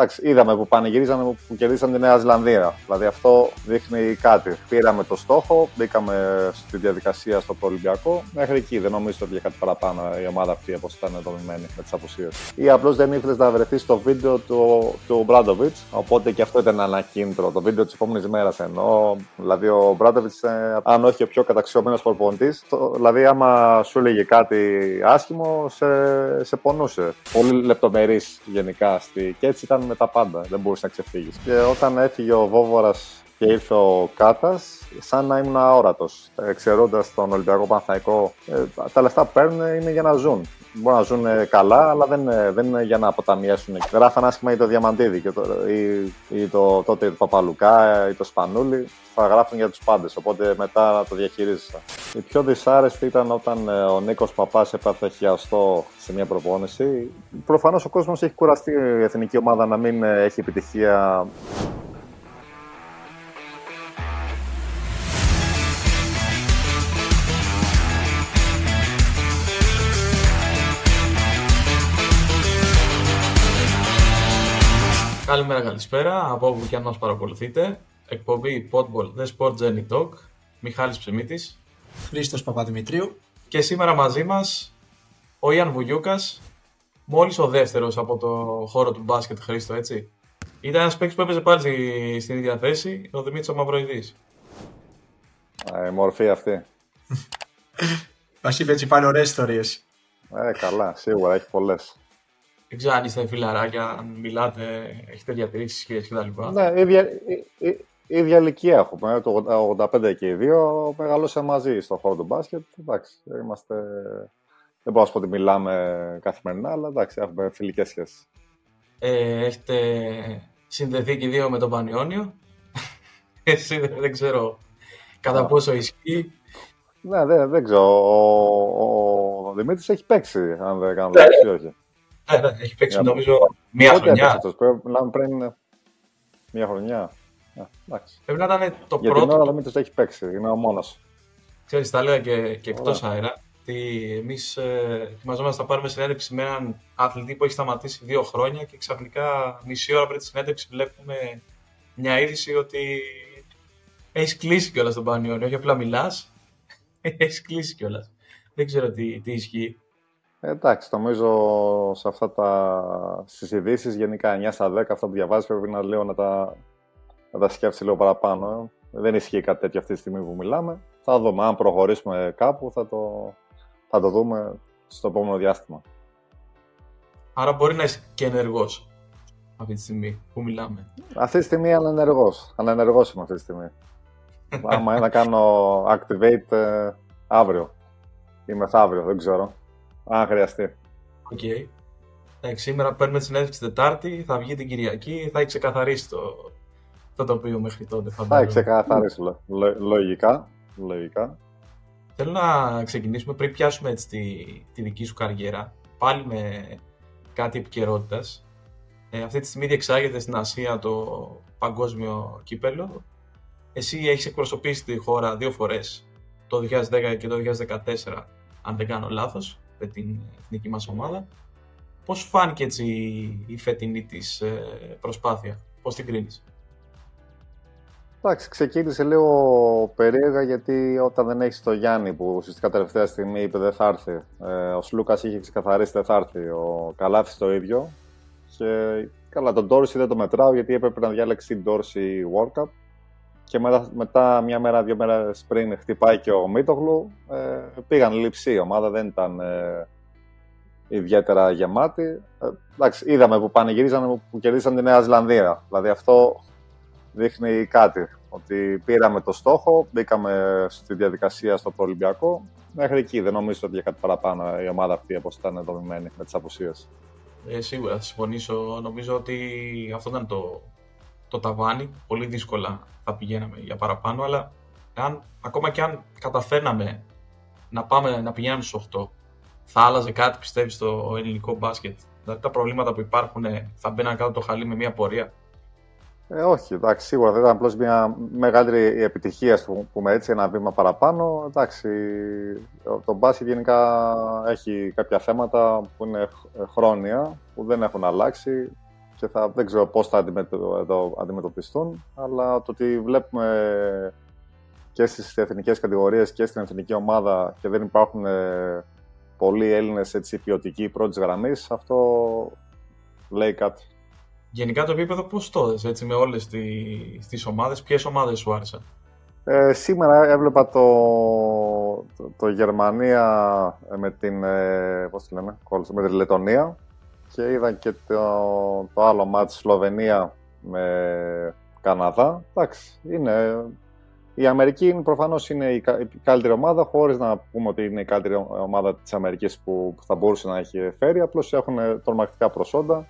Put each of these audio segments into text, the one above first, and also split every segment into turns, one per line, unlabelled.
εντάξει, είδαμε που πανηγυρίζανε που κερδίσαν τη Νέα Ζηλανδία. Δηλαδή αυτό δείχνει κάτι. Πήραμε το στόχο, μπήκαμε στη διαδικασία στο προολυμπιακό. Μέχρι εκεί δεν νομίζω ότι για κάτι παραπάνω η ομάδα αυτή όπω ήταν δομημένη με τις απουσίες. Ή απλώς δεν ήθελες να βρεθείς στο βίντεο του, του Μπράντοβιτ. Οπότε και αυτό ήταν ένα κίνητρο. Το βίντεο της επόμενης μέρας εννοώ. Δηλαδή ο Μπράντοβιτ, αν όχι ο πιο καταξιωμένος προπονητής, δηλαδή άμα σου έλεγε κάτι άσχημο, σε, σε πονούσε. Πολύ λεπτομερής γενικά στη... και έτσι ήταν με τα πάντα. Δεν μπορούσε να ξεφύγεις. Και όταν έφυγε ο Βόβορας και ήρθε ο Κάτας, σαν να ήμουν αόρατος. Εξαιρώντα τον Ολυμπιακό Πανθαϊκό, ε, τα λεφτά που παίρνουν είναι για να ζουν. Μπορούν να ζουν καλά, αλλά δεν, δεν είναι για να αποταμιέσουν. Γράφαν άσχημα ή το Διαμαντίδη και το, ή, ή το, τότε το Παπαλουκά ή το Σπανούλη. Θα γράφουν για τους πάντες. Οπότε μετά το διαχειρίζεσαι. Η πιο δυσάρεστη ήταν όταν ε, ο Νίκος Παπάς έπαθε χιαστό σε μια προπόνηση. Προφανώς ο κόσμος έχει κουραστεί η εθνική ομάδα να μην ε, έχει επιτυχία
Καλημέρα, καλησπέρα από όπου και αν μας παρακολουθείτε. Εκπομπή Podball The Sport Journey Talk. Μιχάλης Ψεμίτης.
Χρήστος Παπαδημητρίου.
Και σήμερα μαζί μας ο Ιαν Βουγιούκας, μόλις ο δεύτερος από το χώρο του μπάσκετ Χρήστο, έτσι. Ήταν ένας παίκτης που έπαιζε πάλι στην ίδια θέση, ο Δημήτρης ο Μαυροειδής.
Ε, μορφή αυτή.
Μας είπε έτσι πάλι ωραίες ιστορίες.
Ε, καλά, σίγουρα, έχει πολλές.
Δεν ξέρω αν είστε φιλαράκια, αν μιλάτε, έχετε διατηρήσεις σχέσει κτλ.
Ναι, ίδια, η, ίδια ηλικία έχουμε. Το 85 και οι δύο μεγαλώσαμε μαζί στον χώρο του μπάσκετ. Εντάξει, είμαστε... Δεν μπορώ να πω ότι μιλάμε καθημερινά, αλλά εντάξει, έχουμε φιλικές σχέσεις.
Ε, έχετε συνδεθεί και οι δύο με τον Πανιόνιο. Εσύ δεν ξέρω κατά πόσο ισχύει.
Ναι, δεν, δεν ξέρω. Ο, ο, ο Δημήτρης έχει παίξει, αν δεν κάνω λάθος ή όχι.
Ναι, ναι, έχει παίξει νομίζω μία χρονιά.
Μιλάμε πριν μία χρονιά.
Πρέπει να ήταν το
Για
πρώτο.
Για την ώρα το έχει παίξει, είναι ο μόνος.
Ξέρεις, τα έλεγα και, και εκτός αέρα, ότι εμείς ε, ετοιμαζόμαστε να πάρουμε συνέντευξη με έναν αθλητή που έχει σταματήσει δύο χρόνια και ξαφνικά μισή ώρα πριν τη συνέντευξη βλέπουμε μια είδηση ότι έχεις κλείσει κιόλας τον Πανιόνιο, όχι απλά μιλάς, έχεις κλείσει κιόλας. Δεν ξέρω τι, τι ισχύει.
Εντάξει, νομίζω σε αυτά τα στις ειδήσεις γενικά 9 στα 10 αυτά που διαβάζεις πρέπει να λέω να τα, να τα σκέφτεσαι λίγο παραπάνω. Δεν ισχύει κάτι τέτοιο αυτή τη στιγμή που μιλάμε. Θα δούμε. Αν προχωρήσουμε κάπου θα το, θα το δούμε στο επόμενο διάστημα.
Άρα μπορεί να είσαι και ενεργός αυτή τη στιγμή που μιλάμε.
Αυτή τη στιγμή ανενεργός. Ανενεργός είμαι αυτή τη στιγμή. Άμα να κάνω activate ε, αύριο ή μεθαύριο, δεν ξέρω αν χρειαστεί.
Okay. σήμερα παίρνουμε τη συνέντευξη Τετάρτη, θα βγει την Κυριακή, θα έχει ξεκαθαρίσει το, το τοπίο μέχρι τότε.
Θα έχει ξεκαθαρίσει, λο, λο, λογικά. λογικά.
Θέλω να ξεκινήσουμε πριν πιάσουμε έτσι τη, τη δική σου καριέρα, πάλι με κάτι επικαιρότητας. Ε, αυτή τη στιγμή διεξάγεται στην Ασία το παγκόσμιο κύπελλο. Εσύ έχεις εκπροσωπήσει τη χώρα δύο φορές, το 2010 και το 2014, αν δεν κάνω λάθος με την εθνική μας ομάδα. Πώς φάνηκε έτσι η φετινή της ε, προσπάθεια, πώς την κρίνεις;
Εντάξει, ξεκίνησε λίγο περίεργα γιατί όταν δεν έχεις το Γιάννη που ουσιαστικά τελευταία στιγμή είπε δεν θα έρθει. Ε, ο Σλούκας είχε ξεκαθαρίσει δεν θα έρθει. Ο Καλάθι το ίδιο. Και καλά, τον Τόρση δεν το μετράω γιατί έπρεπε να διάλεξει την Τόρση World Cup. Και μετά, μετά μια μέρα, δύο μέρες πριν χτυπάει και ο Μίτογλου. Ε, πήγαν λήψη. Η ομάδα δεν ήταν ε, ιδιαίτερα γεμάτη. Ε, εντάξει, είδαμε που πανηγυρίζανε που κερδίσαν τη Νέα Ζηλανδία. Δηλαδή αυτό δείχνει κάτι. Ότι πήραμε το στόχο, μπήκαμε στη διαδικασία στο προολυμπιακό. Μέχρι εκεί δεν νομίζω ότι για κάτι παραπάνω η ομάδα αυτή όπως ήταν δομημένη με τις απουσίες.
Ε, σίγουρα θα συμφωνήσω. Νομίζω ότι αυτό ήταν το, το ταβάνι. Πολύ δύσκολα θα πηγαίναμε για παραπάνω, αλλά αν, ακόμα και αν καταφέρναμε να, πάμε, να πηγαίναμε στους 8, θα άλλαζε κάτι πιστεύεις στο ελληνικό μπάσκετ; Δηλαδή τα προβλήματα που υπάρχουν θα μπαίναν κάτω το χαλί με μια πορεία;
Ε, όχι, εντάξει, σίγουρα δεν ήταν απλώς μια μεγαλύτερη επιτυχία, που πούμε έτσι, ένα βήμα παραπάνω. Εντάξει, το μπάσκετ γενικά έχει κάποια θέματα που είναι χρόνια, που δεν έχουν αλλάξει. Και θα, δεν ξέρω πώς θα αντιμετωπιστούν, αλλά το ότι βλέπουμε και στις εθνικές κατηγορίες και στην εθνική ομάδα και δεν υπάρχουν ε, πολλοί Έλληνες έτσι, ποιοτικοί πρώτης γραμμής, αυτό λέει κάτι.
Γενικά το επίπεδο πώς το δες, έτσι, με όλες τις, τις ομάδες, ποιες ομάδες σου άρεσαν;
Ε, σήμερα έβλεπα το, το, Γερμανία με την, ε, πώς λέμε, με την Λετωνία και είδα και το, το άλλο μάτι Σλοβενία με Καναδά. Εντάξει, είναι, η Αμερική είναι, προφανώς είναι η, καλύτερη ομάδα, χωρίς να πούμε ότι είναι η καλύτερη ομάδα της Αμερικής που, θα μπορούσε να έχει φέρει, απλώς έχουν τρομακτικά προσόντα.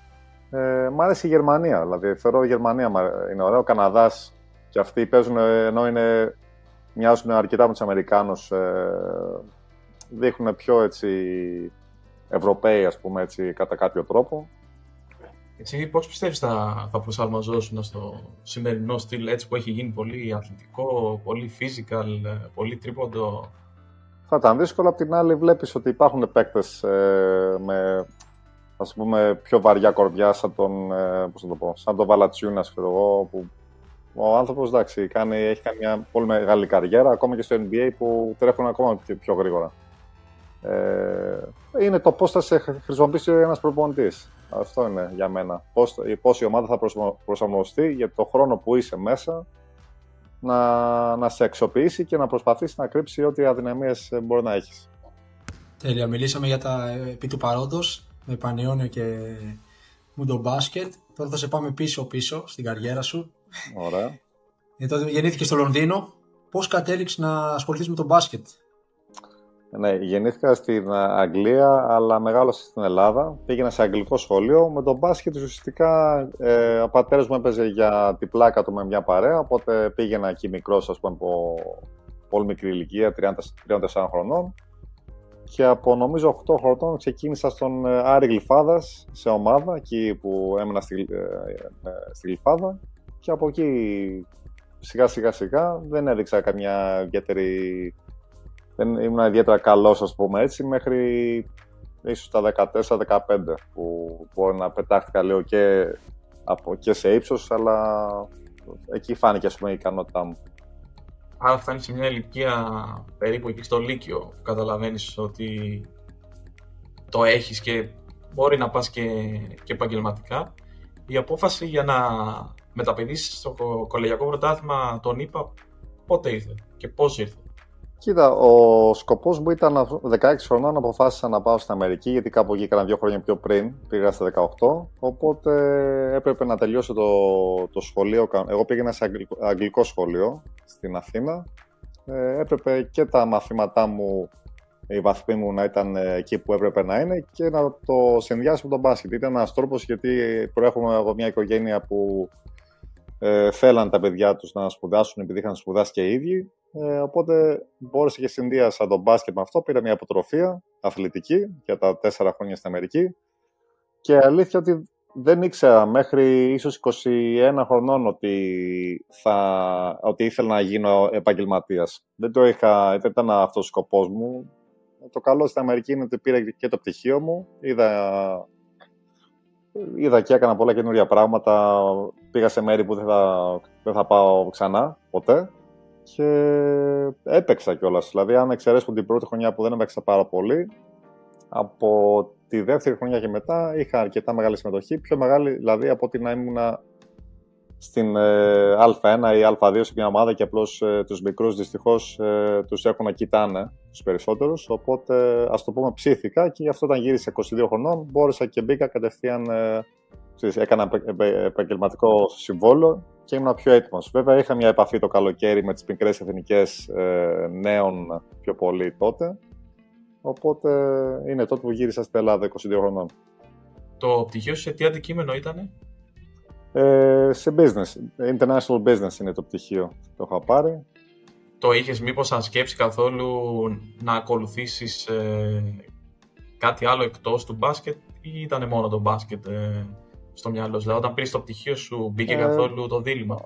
Ε, μ' άρεσε η Γερμανία, δηλαδή θεωρώ η Γερμανία είναι ωραίο, ο Καναδάς και αυτοί παίζουν ενώ είναι, μοιάζουν αρκετά με τους Αμερικάνους, ε, δείχνουν πιο έτσι Ευρωπαίοι, ας πούμε, έτσι, κατά κάποιο τρόπο.
Εσύ πώς πιστεύεις θα, θα προσαρμοζόσουν στο σημερινό στυλ έτσι που έχει γίνει πολύ αθλητικό, πολύ physical, πολύ τρίποντο;
Θα ήταν δύσκολο, απ' την άλλη βλέπεις ότι υπάρχουν παίκτες ε, με ας πούμε πιο βαριά κορδιά σαν τον, ε, πώς το πω, σαν τον Βαλατσιούνας, ξέρω εγώ, που ο άνθρωπος εντάξει, κάνει, έχει κάνει μια πολύ μεγάλη καριέρα, ακόμα και στο NBA που τρέχουν ακόμα πιο, πιο γρήγορα. Ε, είναι το πώς θα σε χρησιμοποιήσει ένας προπονητής. Αυτό είναι για μένα. Πώς, πώς η ομάδα θα προσαρμοστεί για το χρόνο που είσαι μέσα να, να σε αξιοποιήσει και να προσπαθήσει να κρύψει ό,τι αδυναμίες μπορεί να έχεις.
Τέλεια. Μιλήσαμε για τα επί του παρόντος με Πανιόνιο και Μπάσκετ. Τώρα θα σε πάμε πίσω-πίσω στην καριέρα σου.
Ωραία.
Γιατί γεννήθηκε στο Λονδίνο. Πώς κατέληξε να ασχοληθείς με τον μπάσκετ;
Ναι, γεννήθηκα στην Αγγλία, αλλά μεγάλωσα στην Ελλάδα. Πήγαινα σε αγγλικό σχολείο. Με τον μπάσκετ ουσιαστικά ε, ο πατέρας μου έπαιζε για την πλάκα του με μια παρέα. Οπότε πήγαινα εκεί μικρός, ας πούμε, από πολύ μικρή ηλικία, 34 χρονών. Και από νομίζω 8 χρονών ξεκίνησα στον ε, Άρη Γλυφάδας σε ομάδα, εκεί που έμενα στη, ε, ε, στη Γλυφάδα. Και από εκεί σιγά σιγά σιγά δεν έδειξα καμιά ιδιαίτερη δεν ήμουν ιδιαίτερα καλός, ας πούμε έτσι, μέχρι ίσως τα 14-15 που μπορεί να πετάχτηκα λίγο και, από, και σε ύψος, αλλά εκεί φάνηκε ας πούμε, η ικανότητά μου.
Άρα φτάνεις σε μια ηλικία περίπου εκεί στο Λύκειο που καταλαβαίνεις ότι το έχεις και μπορεί να πας και, και επαγγελματικά. Η απόφαση για να μεταπηδήσεις στο κολεγιακό πρωτάθλημα τον είπα πότε ήρθε και πώς ήρθε.
Κοίτα, ο σκοπός μου ήταν 16 χρονών αποφάσισα να πάω στην Αμερική, γιατί κάπου εκεί έκανα δύο χρόνια πιο πριν, πήγα στα 18. Οπότε έπρεπε να τελειώσω το, το σχολείο. Εγώ πήγαινα σε αγγλικό σχολείο στην Αθήνα. Ε, έπρεπε και τα μαθήματά μου, οι βαθμοί μου να ήταν εκεί που έπρεπε να είναι και να το συνδυάσω με τον μπάσκετ. Ήταν ένας τρόπος γιατί προέρχομαι από μια οικογένεια που ε, θέλαν τα παιδιά τους να σπουδάσουν επειδή είχαν σπουδάσει και οι ίδιοι ε, οπότε μπόρεσα και συνδύασα το μπάσκετ με αυτό. Πήρα μια αποτροφία αθλητική για τα τέσσερα χρόνια στην Αμερική. Και αλήθεια ότι δεν ήξερα μέχρι ίσως 21 χρονών ότι, θα, ότι ήθελα να γίνω επαγγελματίας. Δεν το είχα, δεν ήταν αυτός ο σκοπός μου. Το καλό στην Αμερική είναι ότι πήρα και το πτυχίο μου. Είδα, είδα και έκανα πολλά καινούργια πράγματα. Πήγα σε μέρη που δεν θα, δεν θα πάω ξανά ποτέ και έπαιξα κιόλας. Δηλαδή, αν εξαιρέσω την πρώτη χρονιά που δεν έπαιξα πάρα πολύ, από τη δεύτερη χρονιά και μετά είχα αρκετά μεγάλη συμμετοχή. Πιο μεγάλη δηλαδή από ότι να ήμουν στην ε, Α1 ή Α2 σε μια ομάδα και απλώς ε, τους μικρούς δυστυχώς ε, τους έχουν να κοιτάνε τους περισσότερους. Οπότε ας το πούμε ψήθηκα και γι' αυτό όταν γύρισα 22 χρονών μπόρεσα και μπήκα κατευθείαν. Ε, έκανα επαγγελματικό συμβόλαιο και ήμουν πιο έτοιμος. Βέβαια, είχα μια επαφή το καλοκαίρι με τις μικρές εθνικές ε, νέων πιο πολύ τότε. Οπότε είναι τότε που γύρισα στην Ελλάδα 22 χρονών.
Το πτυχίο σου σε τι αντικείμενο ήταν;
Ε, σε business. International business είναι το πτυχίο. Το είχα πάρει.
Το είχες μήπως σαν σκέψη καθόλου να ακολουθήσεις ε, κάτι άλλο εκτός του μπάσκετ ή ήταν μόνο το μπάσκετ ε, στο μυαλό σου; όταν πήρες το πτυχίο σου, μπήκε ε, καθόλου το δίλημα;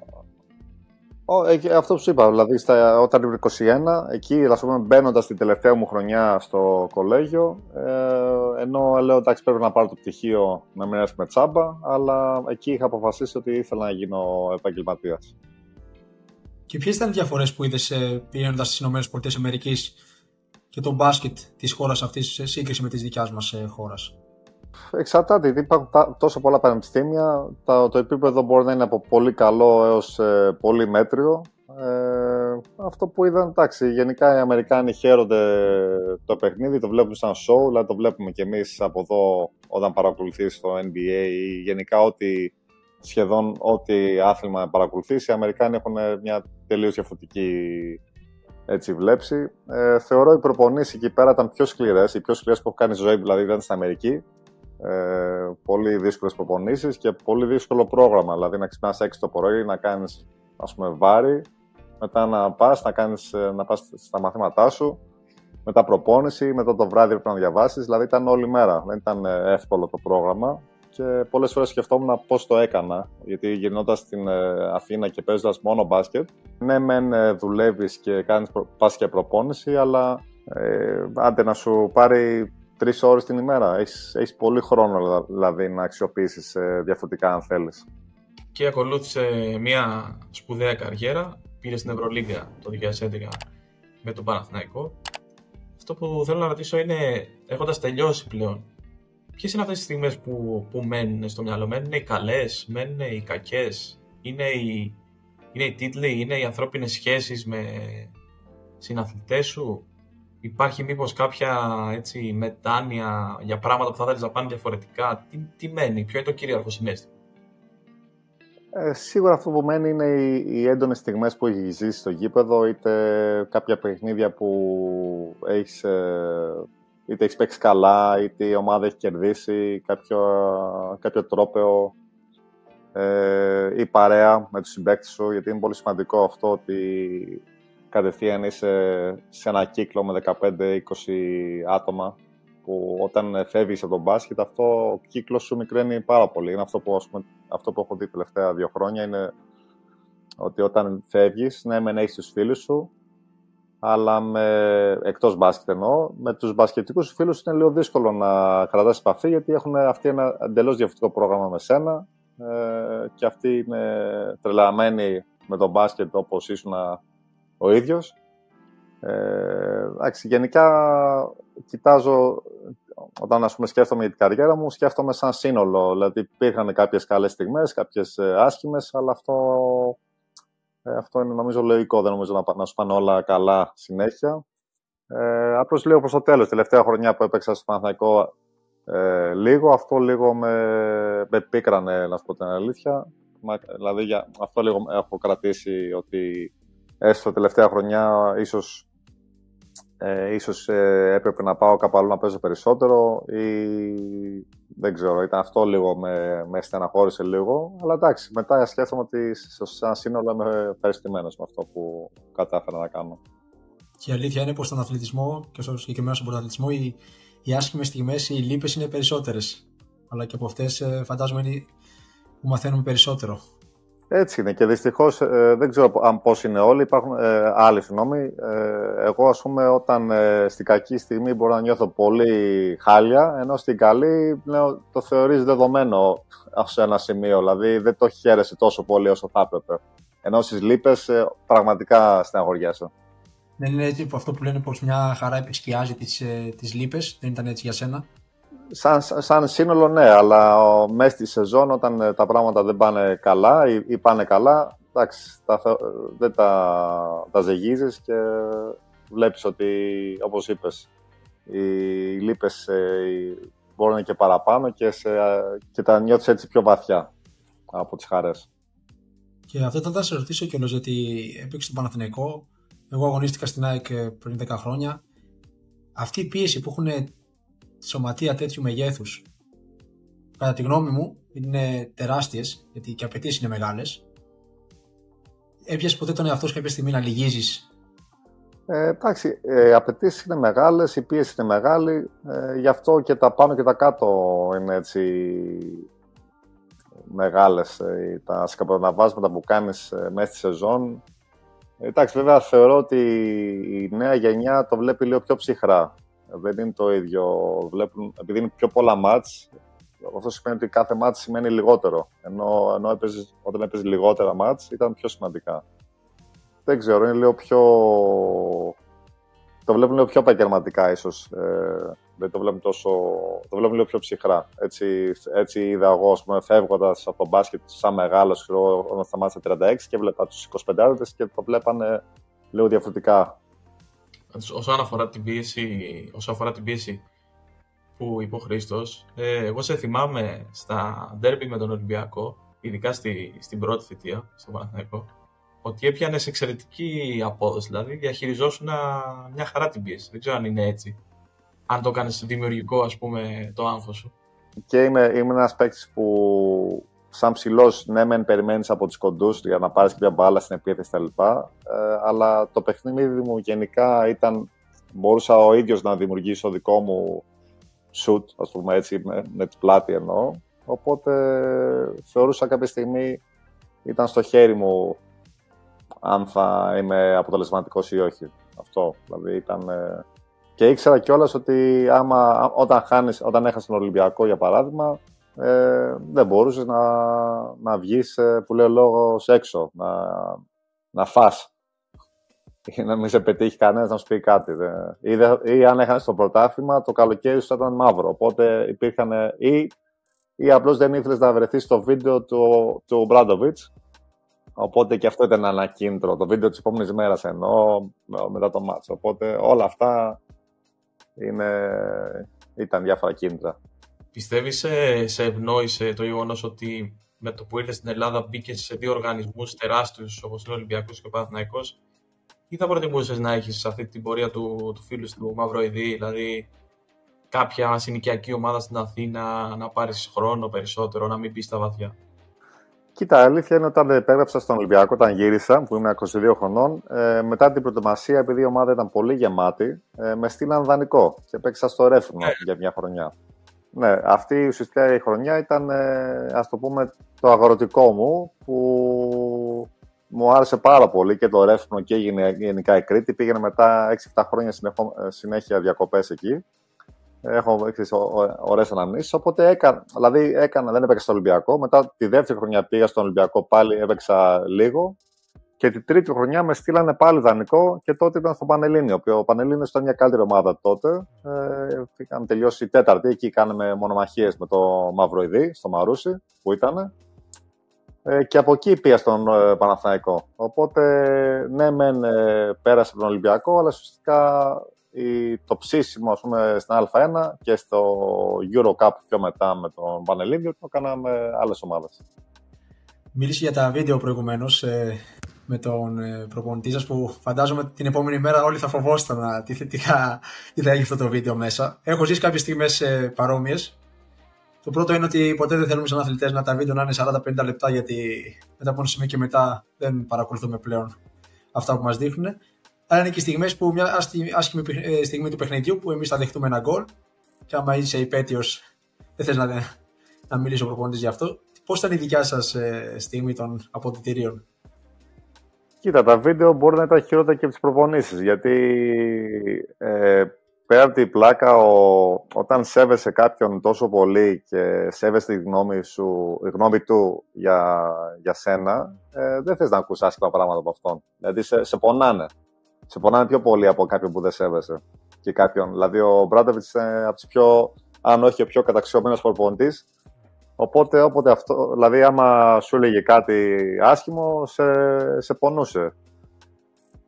Ε, αυτό που σου είπα, δηλαδή στα, όταν ήμουν 21, εκεί πούμε, μπαίνοντας την τελευταία μου χρονιά στο κολέγιο, ε, ενώ λέω εντάξει πρέπει να πάρω το πτυχίο να μην έρθει με τσάμπα, αλλά εκεί είχα αποφασίσει ότι ήθελα να γίνω επαγγελματίας.
Και ποιες ήταν οι διαφορές που είδες πηγαίνοντας στις ΗΠΑ και το μπάσκετ της χώρας αυτής σε σύγκριση με τη δικιάς μας χώρας;
Εξαρτάται, γιατί υπάρχουν τόσο πολλά πανεπιστήμια. Το, το επίπεδο μπορεί να είναι από πολύ καλό έως ε, πολύ μέτριο. Ε, αυτό που είδαν, εντάξει, γενικά οι Αμερικάνοι χαίρονται το παιχνίδι, το βλέπουν σαν show, δηλαδή το βλέπουμε κι εμείς από εδώ όταν παρακολουθείς το NBA ή γενικά ό,τι σχεδόν ό,τι άθλημα παρακολουθήσει, οι Αμερικάνοι έχουν μια τελείως διαφορετική έτσι βλέψη. Ε, θεωρώ οι προπονήσεις εκεί πέρα ήταν πιο σκληρές, οι πιο σκληρές που έχω κάνει ζωή δηλαδή ήταν στην Αμερική. Ε, πολύ δύσκολες προπονήσεις και πολύ δύσκολο πρόγραμμα, δηλαδή να ξυπνάς 6 το πρωί, να κάνεις ας πούμε βάρη, μετά να πας, να, κάνεις, ε, να πας στα μαθήματά σου, μετά προπόνηση, μετά το βράδυ πρέπει να διαβάσεις, δηλαδή ήταν όλη μέρα, δεν ήταν ε, εύκολο το πρόγραμμα και πολλές φορές σκεφτόμουν πώς το έκανα, γιατί γυρνώντας στην ε, Αθήνα και παίζοντας μόνο μπάσκετ, ναι μεν δουλεύεις και κάνεις πας και προπόνηση, αλλά ε, άντε να σου πάρει τρεις ώρες την ημέρα. Έχεις, έχεις πολύ χρόνο δηλαδή να αξιοποιήσεις διαφορετικά αν θέλεις.
Και ακολούθησε μια σπουδαία καριέρα πήρε στην Ευρωλίγκα το 2011 με τον Παναθηναϊκό. Αυτό που θέλω να ρωτήσω είναι, έχοντας τελειώσει πλέον, ποιες είναι αυτές τις στιγμές που, που μένουν στο μυαλό, μένουν οι καλές, μένουν οι κακές, είναι οι, είναι οι τίτλοι, είναι οι ανθρώπινες σχέσεις με συναθλητές σου, υπάρχει μήπως κάποια έτσι, μετάνοια για πράγματα που θα ήθελε να πάνε διαφορετικά, τι, τι μένει, ποιο είναι το κυρίαρχο συνέστημα;
Ε, σίγουρα αυτό που μένει είναι οι, οι έντονες στιγμές που έχεις ζήσει στο γήπεδο, είτε κάποια παιχνίδια που έχεις, ε, είτε έχεις παίξει καλά, είτε η ομάδα έχει κερδίσει κάποιο, κάποιο τρόπεο ε, ή παρέα με τους συμπαίκτες σου, γιατί είναι πολύ σημαντικό αυτό ότι κατευθείαν είσαι σε ένα κύκλο με 15-20 άτομα που όταν φεύγεις από τον μπάσκετ, αυτό ο κύκλος σου μικραίνει πάρα πολύ. Είναι αυτό που, πούμε, αυτό που έχω δει τελευταία δύο χρόνια. Είναι ότι όταν φεύγεις, ναι, μεν έχεις τους φίλους σου, αλλά με, εκτός μπάσκετ εννοώ, με τους μπασκετικούς φίλους είναι λίγο δύσκολο να κρατάς επαφή γιατί έχουν αυτοί ένα εντελώς διαφορετικό πρόγραμμα με σένα ε, και αυτοί είναι τρελαμένοι με τον μπάσκετ όπως ήσουν ο ίδιος. Ε, γενικά κοιτάζω, όταν ας πούμε σκέφτομαι για την καριέρα μου, σκέφτομαι σαν σύνολο. Δηλαδή υπήρχαν κάποιες καλές στιγμές, κάποιες ε, άσχημες, αλλά αυτό, ε, αυτό είναι νομίζω λογικό. Δεν νομίζω να, να σου πάνε όλα καλά συνέχεια. Ε, Απλώς λίγο προς το τέλος, τελευταία χρονιά που έπαιξα στο Παναθηναϊκό ε, λίγο, αυτό λίγο με, με πίκρανε, να σου πω την αλήθεια. δηλαδή, για, αυτό λίγο έχω κρατήσει ότι έστω τελευταία χρονιά ίσως ε, ίσως ε, έπρεπε να πάω κάπου αλλού να παίζω περισσότερο ή δεν ξέρω, ήταν αυτό λίγο με, με στεναχώρησε λίγο. Αλλά εντάξει, μετά σκέφτομαι ότι σε ένα σύνολο είμαι ευχαριστημένος με αυτό που κατάφερα να κάνω.
Και η αλήθεια είναι πως στον αθλητισμό και στο συγκεκριμένο στον πρωταθλητισμό οι, οι άσχημες στιγμές, οι λύπες είναι περισσότερες. Αλλά και από αυτές ε, φαντάζομαι είναι που μαθαίνουμε περισσότερο.
Έτσι είναι και δυστυχώς ε, δεν ξέρω αν πώς είναι όλοι. Υπάρχουν ε, άλλοι συγγνώμη. Ε, εγώ, ας πούμε, όταν ε, στην κακή στιγμή μπορώ να νιώθω πολύ χάλια, ενώ στην καλή λέω, το θεωρείς δεδομένο σε ένα σημείο. Δηλαδή δεν το χαίρεσαι τόσο πολύ όσο θα έπρεπε. Ενώ στις λύπες ε, πραγματικά στεναχωριέσαι.
Δεν είναι έτσι αυτό που λένε πως μια χαρά επισκιάζει τις τις λύπες, δεν ήταν έτσι για σένα;
Σαν, σαν σύνολο ναι, αλλά μέσα στη σεζόν όταν ε, τα πράγματα δεν πάνε καλά ή, ή πάνε καλά, εντάξει, τα, δεν τα, τα ζεγίζεις και βλέπεις ότι, όπως είπες, οι λύπες ε, μπορούν να είναι και παραπάνω και, σε, και τα νιώθεις έτσι πιο βαθιά από τις χαρές.
Και αυτό θα σε ρωτήσω κιόλας γιατί έπαιξε το Παναθηναϊκό, εγώ αγωνίστηκα στην ΑΕΚ πριν 10 χρόνια. Αυτή η πίεση που έχουν σωματεία τέτοιου μεγέθους, κατά τη γνώμη μου, είναι τεράστιες, γιατί και οι απαιτήσεις είναι μεγάλες. Έπιασες ποτέ τον εαυτό σου κάποια στιγμή να λυγίζεις;
Ε, εντάξει, ε, οι απαιτήσεις είναι μεγάλες, η πίεση είναι μεγάλη, ε, γι' αυτό και τα πάνω και τα κάτω είναι έτσι μεγάλες ε, τα σκαπροναβάσματα που κάνεις ε, μέσα στη σεζόν. Εντάξει, βέβαια θεωρώ ότι η νέα γενιά το βλέπει λίγο πιο ψυχρά Δεν είναι το ίδιο. Βλέπουν, επειδή είναι πιο πολλά μάτς, αυτό σημαίνει ότι κάθε μάτς σημαίνει λιγότερο. Ενώ, ενώ έπαιζες, όταν έπαιζες λιγότερα μάτς ήταν πιο σημαντικά. Δεν ξέρω, είναι λίγο πιο... Το βλέπουν λίγο πιο επαγγελματικά ίσως. Ε, δεν το βλέπουν τόσο... Το βλέπουν λίγο πιο ψυχρά. Έτσι, έτσι είδα εγώ, ας πούμε, φεύγοντας από το μπάσκετ σαν μεγάλος, όταν σταμάτησα 36 και βλέπα τους 25 και το βλέπανε λίγο διαφορετικά.
Όσον αφορά την πίεση, όσον αφορά την πίεση που είπε ο Χρήστος, ε, εγώ σε θυμάμαι στα ντέρμπι με τον Ολυμπιακό, ειδικά στη, στην πρώτη θητεία, στο Παναθηναϊκό, ότι έπιανε εξαιρετική απόδοση. Δηλαδή, διαχειριζόσουν μια χαρά την πίεση. Δεν ξέρω αν είναι έτσι. Αν το κάνει δημιουργικό, ας πούμε, το άγχος σου.
Και είμαι, είμαι ένας παίκτης που, σαν ψηλός, ναι, μεν περιμένεις από τους κοντούς για να πάρεις μια μπάλα στην επίθεση κτλ. Ε, αλλά το παιχνίδι μου γενικά ήταν. Μπορούσα ο ίδιος να δημιουργήσω δικό μου shoot, ας πούμε έτσι, με, με την πλάτη εννοώ. Οπότε θεωρούσα κάποια στιγμή ήταν στο χέρι μου αν θα είμαι αποτελεσματικός ή όχι. Αυτό, δηλαδή ήταν... Ε, και ήξερα κιόλας ότι άμα, όταν, χάνεις, όταν έχασες τον Ολυμπιακό, για παράδειγμα, ε, δεν μπορούσες να, να βγεις, ε, που λέω λόγος, έξω, να, να φας. Ή να μην σε πετύχει κανένας να σου πει κάτι. Ή, ή αν έχανες το πρωτάθλημα, το καλοκαίρι σου ήταν μαύρο. Οπότε υπήρχαν ή, ή απλώς δεν ήθελες να βρεθείς στο βίντεο του, του Μπράντοβιτς Οπότε και αυτό ήταν ένα κίνητρο. Το βίντεο της επόμενης μέρας εννοώ μετά το μάτσο. Οπότε όλα αυτά είναι... ήταν διάφορα κίνητρα.
Πιστεύεις σε, σε ευνόησε το γεγονός ότι με το που ήρθες στην Ελλάδα μπήκες σε δύο οργανισμούς τεράστιους όπως είναι ο Ολυμπιακός και ο Παναθυναϊκό, ή θα προτιμούσες να έχεις αυτή την πορεία του, του φίλου του Μαυροειδή, δηλαδή κάποια συνοικιακή ομάδα στην Αθήνα, να πάρεις χρόνο περισσότερο, να μην μπεις στα βαθιά;
Κοίτα, η αλήθεια είναι όταν επέγραψα στον Ολυμπιακό, όταν γύρισα, που ήμουν 22 χρονών, ε, μετά την προετοιμασία, επειδή η ομάδα ήταν πολύ γεμάτη, ε, με στείλαν δανεικό και παίξα στο Ρέφνο ναι. για μια χρονιά. Ναι, αυτή ουσιαστικά η χρονιά ήταν, ε, ας το πούμε, το αγροτικό μου, που μου άρεσε πάρα πολύ και το Ρέφνο και γενικά η Κρήτη. Πήγαινε μετά 6-7 χρόνια ε, συνέχεια διακοπές εκεί έχω ωραίες αναμνήσεις, οπότε έκανα, δηλαδή έκανα, δεν έπαιξα στο Ολυμπιακό. Μετά τη δεύτερη χρονιά πήγα στον Ολυμπιακό, πάλι έπαιξα λίγο. Και τη τρίτη χρονιά με στείλανε πάλι δανεικό και τότε ήταν στο Πανελλήνιο. Ο Πανελλήνιος ήταν μια καλύτερη ομάδα τότε. Ε, είχαμε τελειώσει η τέταρτη, εκεί κάναμε μονομαχίες με το Μαυροειδή, στο Μαρούσι που ήταν. Ε, και από εκεί πήγα στον ε, Παναθηναϊκό. Οπότε, ναι, μεν ε, πέρασε από τον Ολυμπιακό, αλλά ουσιαστικά το ψήσιμο ας πούμε, στην Α1 και στο Eurocup πιο μετά με τον Πανελλήνιο το κάναμε άλλες ομάδες.
Μίλησε για τα βίντεο προηγουμένως ε, με τον ε, προπονητή σας που φαντάζομαι την επόμενη μέρα όλοι θα φοβόσταν τι, τι, θα, τι θα έχει αυτό το βίντεο μέσα. Έχω ζήσει κάποιες στιγμές ε, παρόμοιες. Το πρώτο είναι ότι ποτέ δεν θέλουμε σαν αθλητές να τα βίντεο να είναι 40-50 λεπτά γιατί μετά από ένα σημείο και μετά δεν παρακολουθούμε πλέον αυτά που μας δείχνουν αλλά είναι και στιγμές που μια άσχημη ε, στιγμή του παιχνιδιού που εμείς θα δεχτούμε ένα γκολ. Και άμα είσαι υπέτειος, δεν θες να, να μιλήσει ο προπονητής γι' αυτό. Πώς ήταν η δικιά σας ε, στιγμή των αποδητηρίων,
Κοίτα, τα βίντεο μπορεί να ήταν χειρότερα και από τις προπονήσεις. Γιατί ε, πέρα από την πλάκα, ο, όταν σέβεσαι κάποιον τόσο πολύ και σέβεσαι τη γνώμη, σου, η γνώμη του για, για σένα, ε, δεν θες να ακούσει άσχημα πράγματα από αυτόν. Δηλαδή σε, σε πονάνε σε πονάνε πιο πολύ από κάποιον που δεν σέβεσαι. Και κάποιον. Δηλαδή, ο Μπράντεβιτ είναι από τους πιο, αν όχι ο πιο καταξιωμένος προπονητής. Οπότε, όποτε αυτό, δηλαδή, άμα σου έλεγε κάτι άσχημο, σε, σε πονούσε.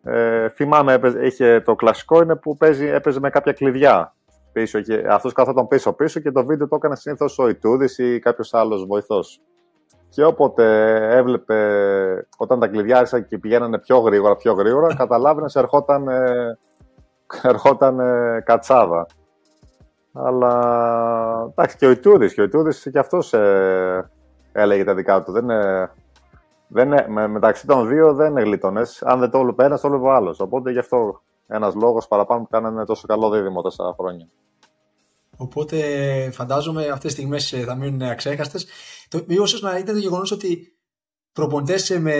Ε, θυμάμαι, είχε, το κλασικό είναι που παίζει, έπαιζε με κάποια κλειδιά πίσω. Και αυτός καθόταν πίσω-πίσω και το βίντεο το έκανε συνήθως ο Ιτούδης ή κάποιος άλλος βοηθός. Και όποτε έβλεπε, όταν τα κλειδιά άρχισαν και πηγαίνανε πιο γρήγορα, πιο γρήγορα, καταλάβαινε ερχόταν, ερχόταν κατσάδα. Αλλά εντάξει, και ο Ιτούδης, και ο Ιτούδης και αυτός ε, έλεγε τα δικά του. Δεν, δεν, με, μεταξύ των δύο δεν είναι γλίτωνες. Αν δεν το έβλεπε ένας, το έβλεπε ο άλλος. Οπότε γι' αυτό ένας λόγος παραπάνω που κάνανε τόσο καλό δίδυμο τέσσερα χρόνια.
Οπότε φαντάζομαι αυτές τις στιγμές ε, θα μείνουν αξέχαστες. Το, ίσως να ήταν το γεγονός ότι προπονητές με,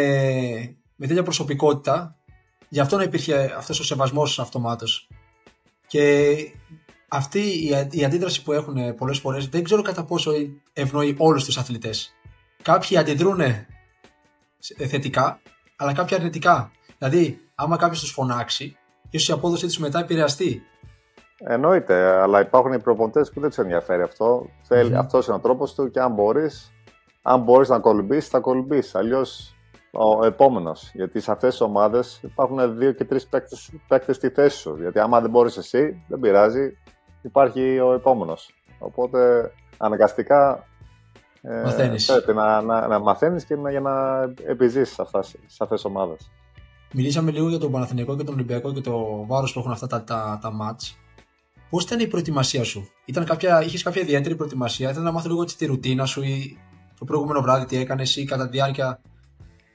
με τέτοια προσωπικότητα, γι' αυτό να υπήρχε αυτός ο σεβασμός αυτομάτως. Και αυτή η, η αντίδραση που έχουν πολλές φορές δεν ξέρω κατά πόσο ευνοεί όλους τους αθλητές. Κάποιοι αντιδρούν θετικά, αλλά κάποιοι αρνητικά. Δηλαδή, άμα κάποιος τους φωνάξει, ίσως η απόδοσή τους μετά επηρεαστεί.
Εννοείται, αλλά υπάρχουν οι προπονητές που δεν τους ενδιαφέρει αυτό. Mm-hmm. Αυτός είναι ο τρόπος του και αν μπορείς αν μπορείς να κολυμπήσεις, θα κολυμπήσεις. Αλλιώς ο επόμενος. Γιατί σε αυτές τις ομάδες υπάρχουν δύο και τρεις παίκτες στη θέση σου. Γιατί άμα δεν μπορείς εσύ, δεν πειράζει, υπάρχει ο επόμενος. Οπότε αναγκαστικά
ε, μαθαίνεις.
πρέπει να, να, να μαθαίνεις και να, για να επιζήσεις σε αυτές τις ομάδες.
Μιλήσαμε λίγο για τον Παναθηναϊκό και τον Ολυμπιακό και το βάρος που έχουν αυτά τα, τα, τα μάτς. Πώς ήταν η προετοιμασία σου, Ήταν κάποια, Είχες κάποια ιδιαίτερη προετοιμασία, ήθελα να μάθω λίγο τη ρουτίνα σου ή το προηγούμενο βράδυ τι έκανες ή κατά τη διάρκεια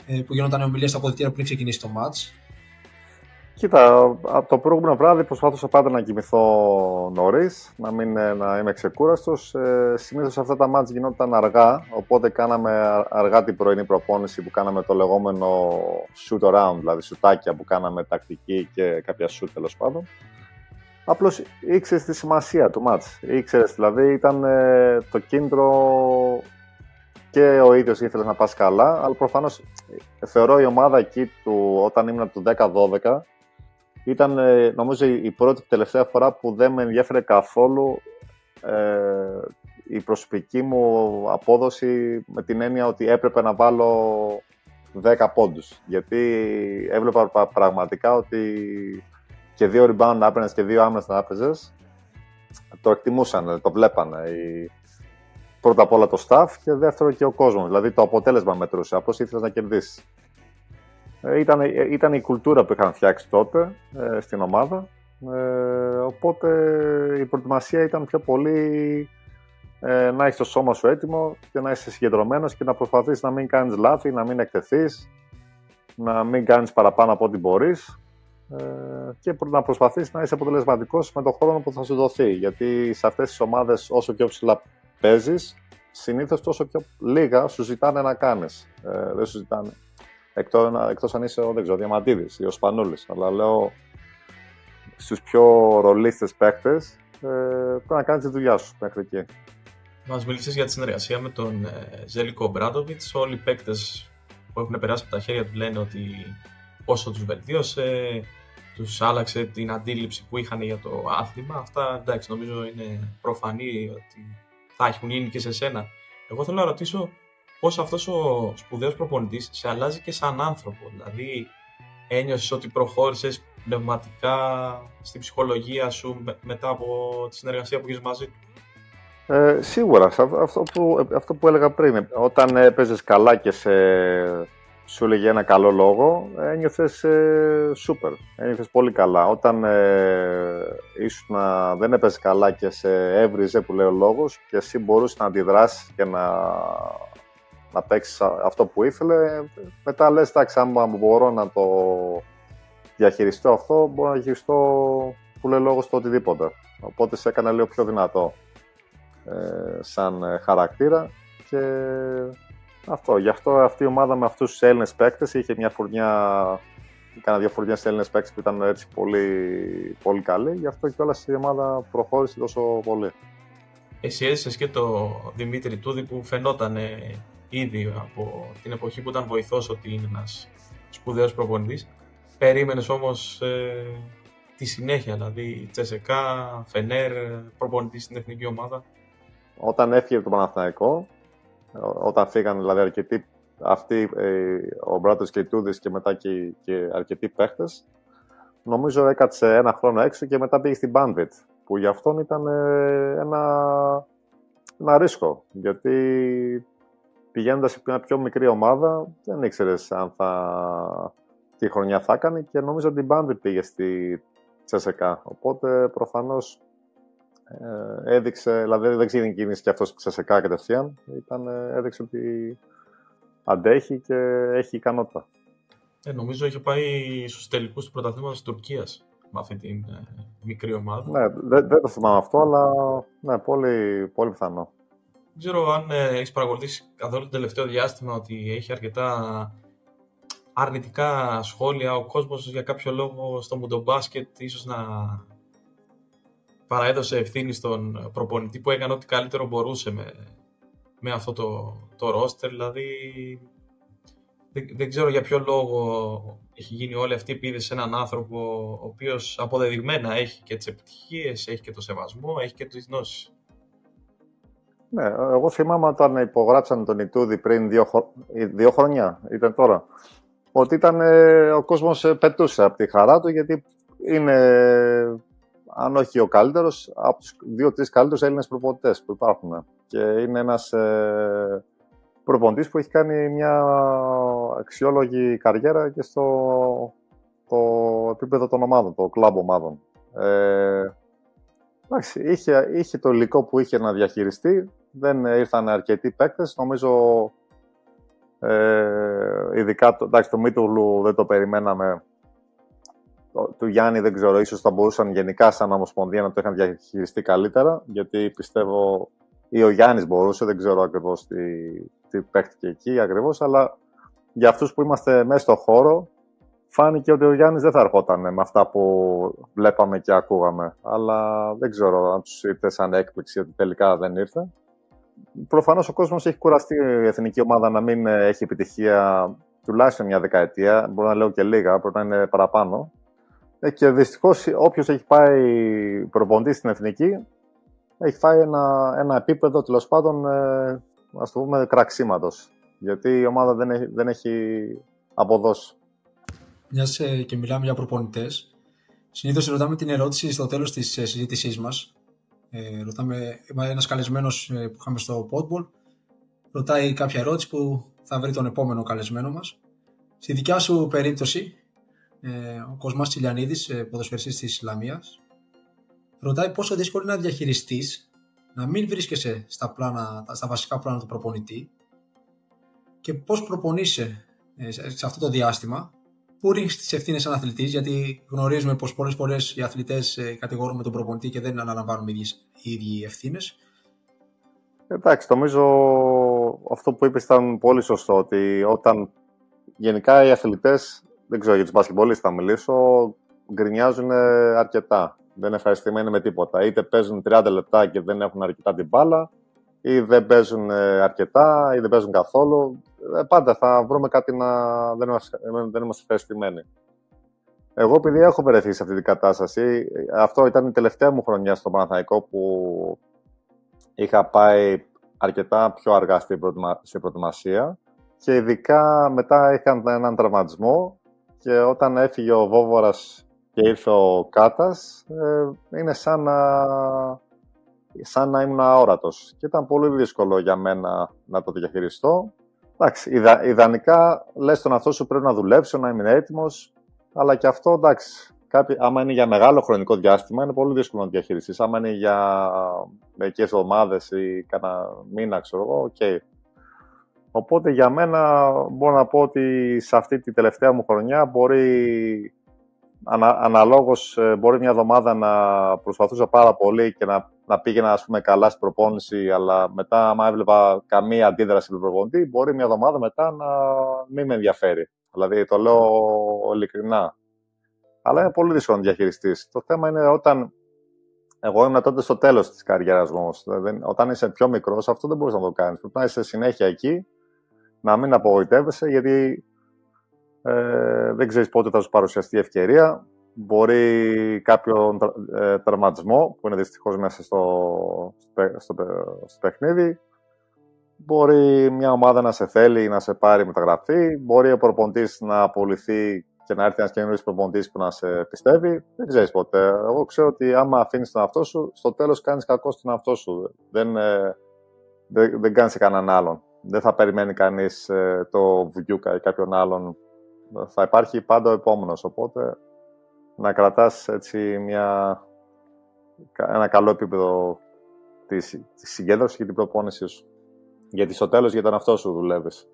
ε, που γινόταν ομιλία στα αποδητήρια πριν ξεκινήσει το match.
Κοίτα, από το προηγούμενο βράδυ προσπάθησα πάντα να κοιμηθώ νωρίς, να μην ε, να είμαι ξεκούραστος. Ε, Συνήθως αυτά τα μάτια γινόταν αργά, οπότε κάναμε αργά την πρωινή προπόνηση που κάναμε το λεγόμενο shoot around, δηλαδή σουτάκια που κάναμε τακτική και κάποια shoot τέλος πάντων. Απλώς ήξερες τη σημασία του μάτς. Ήξερες, δηλαδή ήταν ε, το κίνητρο και ο ίδιος ήθελε να πας καλά, αλλά προφανώς ε, θεωρώ η ομάδα εκεί του όταν ήμουν του 10-12 ήταν ε, νομίζω η πρώτη και τελευταία φορά που δεν με ενδιαφέρε καθόλου ε, η προσωπική μου απόδοση με την έννοια ότι έπρεπε να βάλω 10 πόντους. Γιατί έβλεπα πραγματικά ότι και δύο rebound να έπαιρνες και δύο άμυνες να έπαιζες το εκτιμούσαν, το βλέπανε. Οι, πρώτα απ' όλα το staff και δεύτερο και ο κόσμος. Δηλαδή το αποτέλεσμα μετρούσε, απλώς ήθελες να κερδίσεις. Ε, ήταν, ε, ήταν η κουλτούρα που είχαν φτιάξει τότε ε, στην ομάδα. Ε, οπότε η προετοιμασία ήταν πιο πολύ ε, να έχεις το σώμα σου έτοιμο και να είσαι συγκεντρωμένος και να προσπαθείς να μην κάνεις λάθη, να μην εκτεθείς, να μην κάνεις παραπάνω από ό,τι μπορείς ε, και να προσπαθείς να είσαι αποτελεσματικός με τον χρόνο που θα σου δοθεί. Γιατί σε αυτές τις ομάδες, όσο πιο ψηλά παίζεις, συνήθως τόσο πιο λίγα σου ζητάνε να κάνεις. Ε, δεν σου ζητάνε Εκτός, εκτός αν είσαι ο, δεν ξέρω, Διαμαντίδης ή ο Σπανούλης. Αλλά λέω στους πιο ρολίστες παίκτες ε, πρέπει να κάνεις τη δουλειά σου μέχρι εκεί.
Μας μίλησε για τη συνεργασία με τον ε, Ζέλικο Μπράντοβιτς. Όλοι οι παίκτες που έχουν περάσει από τα χέρια τους λένε ότι όσο τους βελτίωσε, τους άλλαξε την αντίληψη που είχαν για το άθλημα. Αυτά εντάξει, νομίζω είναι προφανή ότι θα έχουν γίνει και σε σένα. Εγώ θέλω να ρωτήσω πώς αυτός ο σπουδαίος προπονητής σε αλλάζει και σαν άνθρωπο. Δηλαδή, ένιωσες ότι προχώρησες πνευματικά στην ψυχολογία σου μετά από τη συνεργασία που έχεις μαζί; Του.
Ε, σίγουρα, αυτό που, αυτό που έλεγα πριν, όταν έπαιζε καλά και σε, σου έλεγε ένα καλό λόγο, ένιωθες ε, σούπερ, ένιωθες πολύ καλά. Όταν ε, ήσουν, δεν έπαιζες καλά και σε έβριζε που λέει ο λόγος και εσύ μπορούσες να αντιδράσεις και να να παίξεις αυτό που ήθελε. Μετά λες, εντάξει, αν μπορώ να το διαχειριστώ αυτό, μπορώ να διαχειριστώ που λέει λόγος στο οτιδήποτε. Οπότε σε έκανα λίγο πιο δυνατό ε, σαν χαρακτήρα και αυτό. Γι' αυτό αυτή η ομάδα με αυτούς τους Έλληνες παίκτες είχε μια φουρνιά. Κάνα δύο φουρνιές Έλληνες παίκτες που ήταν έτσι πολύ, πολύ καλοί. Γι' αυτό και όλα η ομάδα προχώρησε τόσο πολύ.
Εσύ έζησες και το Δημήτρη Τούδη που φαινόταν ήδη από την εποχή που ήταν βοηθός ότι είναι ένας σπουδαίος προπονητής. Περίμενες όμως ε, τη συνέχεια, δηλαδή Τσεσεκά, Φενέρ, προπονητής στην εθνική ομάδα.
Όταν έφυγε το Παναθηναϊκό, όταν φύγαν δηλαδή αρκετοί αυτοί, ε, ο Μπράτος και οι Τούδης και μετά και, και αρκετοί παίχτες, νομίζω έκατσε ένα χρόνο έξω και μετά πήγε στην Bandit, που για αυτόν ήταν ε, ένα, ένα ρίσκο, γιατί πηγαίνοντας σε μια πιο μικρή ομάδα, δεν ήξερες αν θα. τι χρονιά θα έκανε και νομίζω ότι η Μπάνδη πήγε στη Τσεσεκά. Οπότε προφανώς ε, έδειξε, δηλαδή δεν ξεκίνησε και αυτός στη Τσεσεκά κατευθείαν. Ήταν, ε, έδειξε ότι αντέχει και έχει ικανότητα.
Ε, νομίζω είχε πάει στους τελικούς του πρωταθλήματος της Τουρκίας με αυτή την ε, μικρή ομάδα.
Ναι, δεν, δεν το θυμάμαι αυτό, αλλά ναι, πολύ, πολύ πιθανό.
Δεν ξέρω αν ε, έχεις παρακολουθήσει καθόλου το τελευταίο διάστημα ότι έχει αρκετά αρνητικά σχόλια ο κόσμος για κάποιο λόγο στο μουντομπάσκετ ίσως να παραέδωσε ευθύνη στον προπονητή που έκανε ό,τι καλύτερο μπορούσε με, με αυτό το, το ρόστερ. Δηλαδή, δεν, δεν ξέρω για ποιο λόγο έχει γίνει όλη αυτή η επίδεση σε έναν άνθρωπο ο οποίος αποδεδειγμένα έχει και τις επιτυχίες, έχει και το σεβασμό, έχει και τις γνώσεις.
Ναι, εγώ θυμάμαι όταν υπογράψαν τον Ιτούδη πριν δύο, δύο χρόνια, ήταν τώρα, ότι ήταν, ε, ο κόσμος ε, πετούσε από τη χαρά του γιατί είναι, αν όχι ο καλύτερος, από τους δύο-τρεις καλύτερους Έλληνες προπονητές που υπάρχουν. Και είναι ένας ε, προπονητής που έχει κάνει μια αξιόλογη καριέρα και στο το επίπεδο των ομάδων, το κλαμπ ομάδων. Ε, εντάξει, είχε, είχε το υλικό που είχε να διαχειριστεί, δεν ήρθαν αρκετοί παίκτες, νομίζω ε, ειδικά το, εντάξει, το Μίτουλου δεν το περιμέναμε. Το, του Γιάννη δεν ξέρω, ίσως θα μπορούσαν γενικά σαν Ομοσπονδία να το είχαν διαχειριστεί καλύτερα, γιατί πιστεύω ή ο Γιάννης μπορούσε, δεν ξέρω ακριβώς τι, τι παίχτηκε εκεί ακριβώς, αλλά για αυτούς που είμαστε μέσα στο χώρο, φάνηκε ότι ο Γιάννης δεν θα ερχόταν με αυτά που βλέπαμε και ακούγαμε. Αλλά δεν ξέρω αν τους ήρθε σαν έκπληξη ότι τελικά δεν ήρθε. Προφανώς ο κόσμος έχει κουραστεί η εθνική ομάδα να μην έχει επιτυχία τουλάχιστον μια δεκαετία. Μπορώ να λέω και λίγα, πρέπει να είναι παραπάνω. Ε, και δυστυχώς όποιος έχει πάει προποντή στην εθνική έχει φάει ένα, ένα επίπεδο τέλος πάντων ε, ας το πούμε κραξίματος γιατί η ομάδα δεν έχει, δεν έχει αποδώσει.
Μιας ε, και μιλάμε για προπονητές. Συνήθως ρωτάμε την ερώτηση στο τέλος της ε, συζήτησής μας. Ε, ρωτάμε, ένας καλεσμένος ε, που είχαμε στο Podball ρωτάει κάποια ερώτηση που θα βρει τον επόμενο καλεσμένο μας. Στη δικιά σου περίπτωση, ε, ο Κοσμάς Τσιλιανίδης, ε, ποδοσφαιριστής της Ισλαμία, ρωτάει πόσο δύσκολο είναι να διαχειριστείς να μην βρίσκεσαι στα, πλάνα, στα βασικά πλάνα του προπονητή και πώς προπονείσαι ε, σε αυτό το διάστημα, πού ρίχνει τι ευθύνες σαν αθλητής, γιατί γνωρίζουμε πως πολλές φορές οι αθλητές ε, κατηγορούν τον προπονητή και δεν αναλαμβάνουν οι ίδιοι ευθύνες.
Εντάξει, νομίζω αυτό που είπες ήταν πολύ σωστό. Ότι όταν γενικά οι αθλητές, δεν ξέρω για τους μπασκετμπολίστες θα μιλήσω, γκρινιάζουν αρκετά. Δεν είναι ευχαριστημένοι με τίποτα. Είτε παίζουν 30 λεπτά και δεν έχουν αρκετά την μπάλα, ή δεν παίζουν ε, αρκετά ή δεν παίζουν καθόλου. Ε, πάντα θα βρούμε κάτι να δεν είμαστε, δεν είμαστε ευχαριστημένοι. Εγώ επειδή έχω βρεθεί σε αυτή την κατάσταση, αυτό ήταν η τελευταία μου χρονιά στο Παναθαϊκό που είχα πάει αρκετά πιο αργά στην, προετοιμασία και ειδικά μετά είχα έναν τραυματισμό και όταν έφυγε ο Βόβορας και ήρθε ο Κάτας, ε, είναι σαν να σαν να ήμουν αόρατος. Και ήταν πολύ δύσκολο για μένα να το διαχειριστώ. Εντάξει, ιδα, ιδανικά λες τον αυτό σου πρέπει να δουλέψω, να είμαι έτοιμος. Αλλά και αυτό εντάξει. Κάποιοι, άμα είναι για μεγάλο χρονικό διάστημα, είναι πολύ δύσκολο να διαχειριστείς. Άμα είναι για μερικές εβδομάδες ή κανένα μήνα, ξέρω εγώ, okay. Οπότε για μένα μπορώ να πω ότι σε αυτή τη τελευταία μου χρονιά μπορεί ανα, αναλόγως ε, μπορεί μια εβδομάδα να προσπαθούσα πάρα πολύ και να να πήγαινα ας πούμε, καλά στην προπόνηση, αλλά μετά, άμα έβλεπα καμία αντίδραση του προπονητή, μπορεί μια εβδομάδα μετά να μην με ενδιαφέρει. Δηλαδή, το λέω ειλικρινά. Αλλά είναι πολύ δύσκολο να διαχειριστείς. Το θέμα είναι όταν. Εγώ ήμουν τότε στο τέλος της καριέρας μου. Δηλαδή, όταν είσαι πιο μικρός, αυτό δεν μπορείς να το κάνεις. Πρέπει να είσαι συνέχεια εκεί, να μην απογοητεύεσαι, γιατί ε, δεν ξέρεις πότε θα σου παρουσιαστεί η ευκαιρία μπορεί κάποιο ε, τραυματισμό που είναι δυστυχώς μέσα στο, στο, στο, παιχνίδι. Μπορεί μια ομάδα να σε θέλει να σε πάρει μεταγραφή. Μπορεί ο προπονητής να απολυθεί και να έρθει ένας καινούριο προπονητής που να σε πιστεύει. Δεν ξέρεις ποτέ. Εγώ ξέρω ότι άμα αφήνεις τον εαυτό σου, στο τέλος κάνεις κακό στον εαυτό σου. Δεν, ε, δεν, δεν κάνεις κανέναν άλλον. Δεν θα περιμένει κανείς ε, το Βιούκα ή κάποιον άλλον. Θα υπάρχει πάντα ο επόμενος. Οπότε να κρατάς έτσι μια, ένα καλό επίπεδο της, της συγκέντρωσης και την προπόνησή σου. Γιατί στο τέλος για τον αυτό σου δουλεύεις.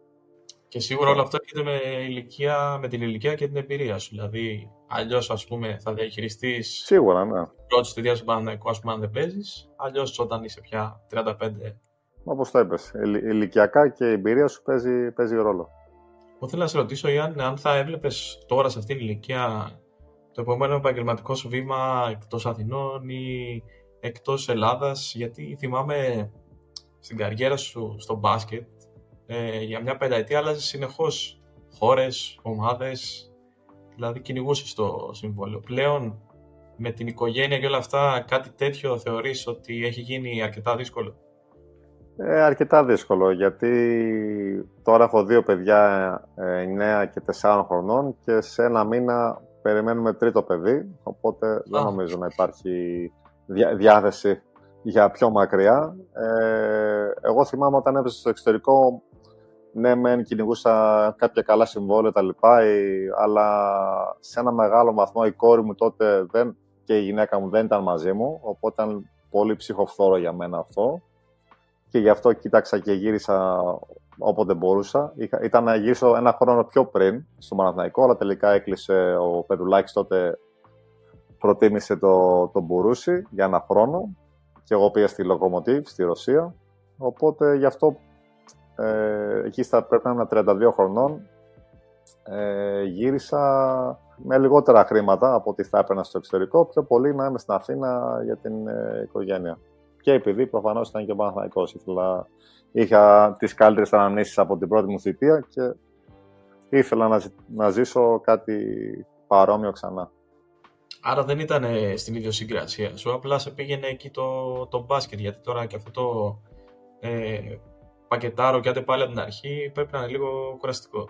Και σίγουρα όλο αυτό έρχεται με, ηλικία, με την ηλικία και την εμπειρία σου. Δηλαδή, αλλιώς πούμε θα διαχειριστείς.
Σίγουρα, ναι.
Πρώτη θητεία σου Παναγενικό, ας πούμε, αν δεν παίζεις. Αλλιώς όταν είσαι πια 35.
Όπως το είπες. Ηλικιακά και η εμπειρία σου παίζει, παίζει ρόλο.
Εγώ θέλω να σε ρωτήσω, Ιάννη, αν θα έβλεπες τώρα σε αυτήν την ηλικία το επόμενο επαγγελματικό σου βήμα εκτός Αθηνών ή εκτός Ελλάδας, γιατί θυμάμαι στην καριέρα σου στο μπάσκετ, ε, για μια πενταετία άλλαζες συνεχώς χώρες, ομάδες, δηλαδή κυνηγούσες το συμβόλαιο. Πλέον με την οικογένεια και όλα αυτά κάτι τέτοιο θεωρείς ότι έχει γίνει αρκετά δύσκολο;
Ε, αρκετά δύσκολο γιατί τώρα έχω δύο παιδιά 9 ε, και 4 χρονών και σε ένα μήνα περιμένουμε τρίτο παιδί οπότε δεν νομίζω να υπάρχει διάθεση για πιο μακριά. Ε, εγώ θυμάμαι όταν έπεσα στο εξωτερικό ναι, μεν κυνηγούσα κάποια καλά συμβόλαια τα λοιπά, αλλά σε ένα μεγάλο βαθμό η κόρη μου τότε δεν, και η γυναίκα μου δεν ήταν μαζί μου, οπότε ήταν πολύ ψυχοφθόρο για μένα αυτό. Και γι' αυτό κοίταξα και γύρισα όποτε μπορούσα. ήταν να γυρίσω ένα χρόνο πιο πριν στο Παναθηναϊκό, αλλά τελικά έκλεισε ο Πεδουλάκης τότε προτίμησε το, το Μπουρούση για ένα χρόνο και εγώ πήγα στη Λοκομοτίβ στη Ρωσία. Οπότε γι' αυτό ε, εκεί στα, πρέπει να ήμουν 32 χρονών. Ε, γύρισα με λιγότερα χρήματα από ό,τι θα έπαιρνα στο εξωτερικό, πιο πολύ να είμαι στην Αθήνα για την ε, οικογένεια. Και επειδή προφανώς ήταν και ο Παναθανικό. Ήθελα, είχα τις καλύτερες αναμνήσεις από την πρώτη μου θητεία και ήθελα να, να ζήσω κάτι παρόμοιο ξανά.
Άρα δεν ήταν στην ίδια συγκρασία σου, απλά σε πήγαινε εκεί το, το μπάσκετ, γιατί τώρα και αυτό το ε, πακετάρω και άντε πάλι από την αρχή, πρέπει να είναι λίγο κουραστικό.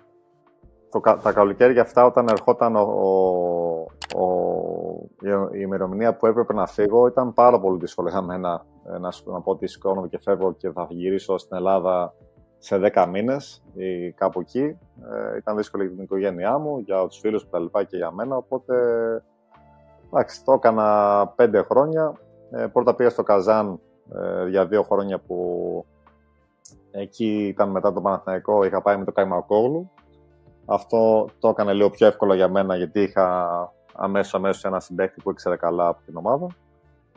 Το, τα καλοκαίρια αυτά, όταν ερχόταν ο, ο, η ημερομηνία που έπρεπε να φύγω, ήταν πάρα πολύ δύσκολο για μένα ε, να, να πω ότι σηκώνομαι και φεύγω και θα γυρίσω στην Ελλάδα σε 10 μήνες ή κάπου εκεί. Ε, ήταν δύσκολο για την οικογένειά μου, για τους φίλους μου τα και για μένα. Οπότε εντάξει, το έκανα 5 χρόνια. Ε, πρώτα πήγα στο Καζάν ε, για δύο χρόνια που Εκεί ήταν μετά το Παναθηναϊκό, είχα πάει με το Καϊμακόγλου. Αυτό το έκανε λίγο πιο εύκολο για μένα γιατί είχα αμέσως αμέσως ένα συμπέκτη που ήξερε καλά από την ομάδα.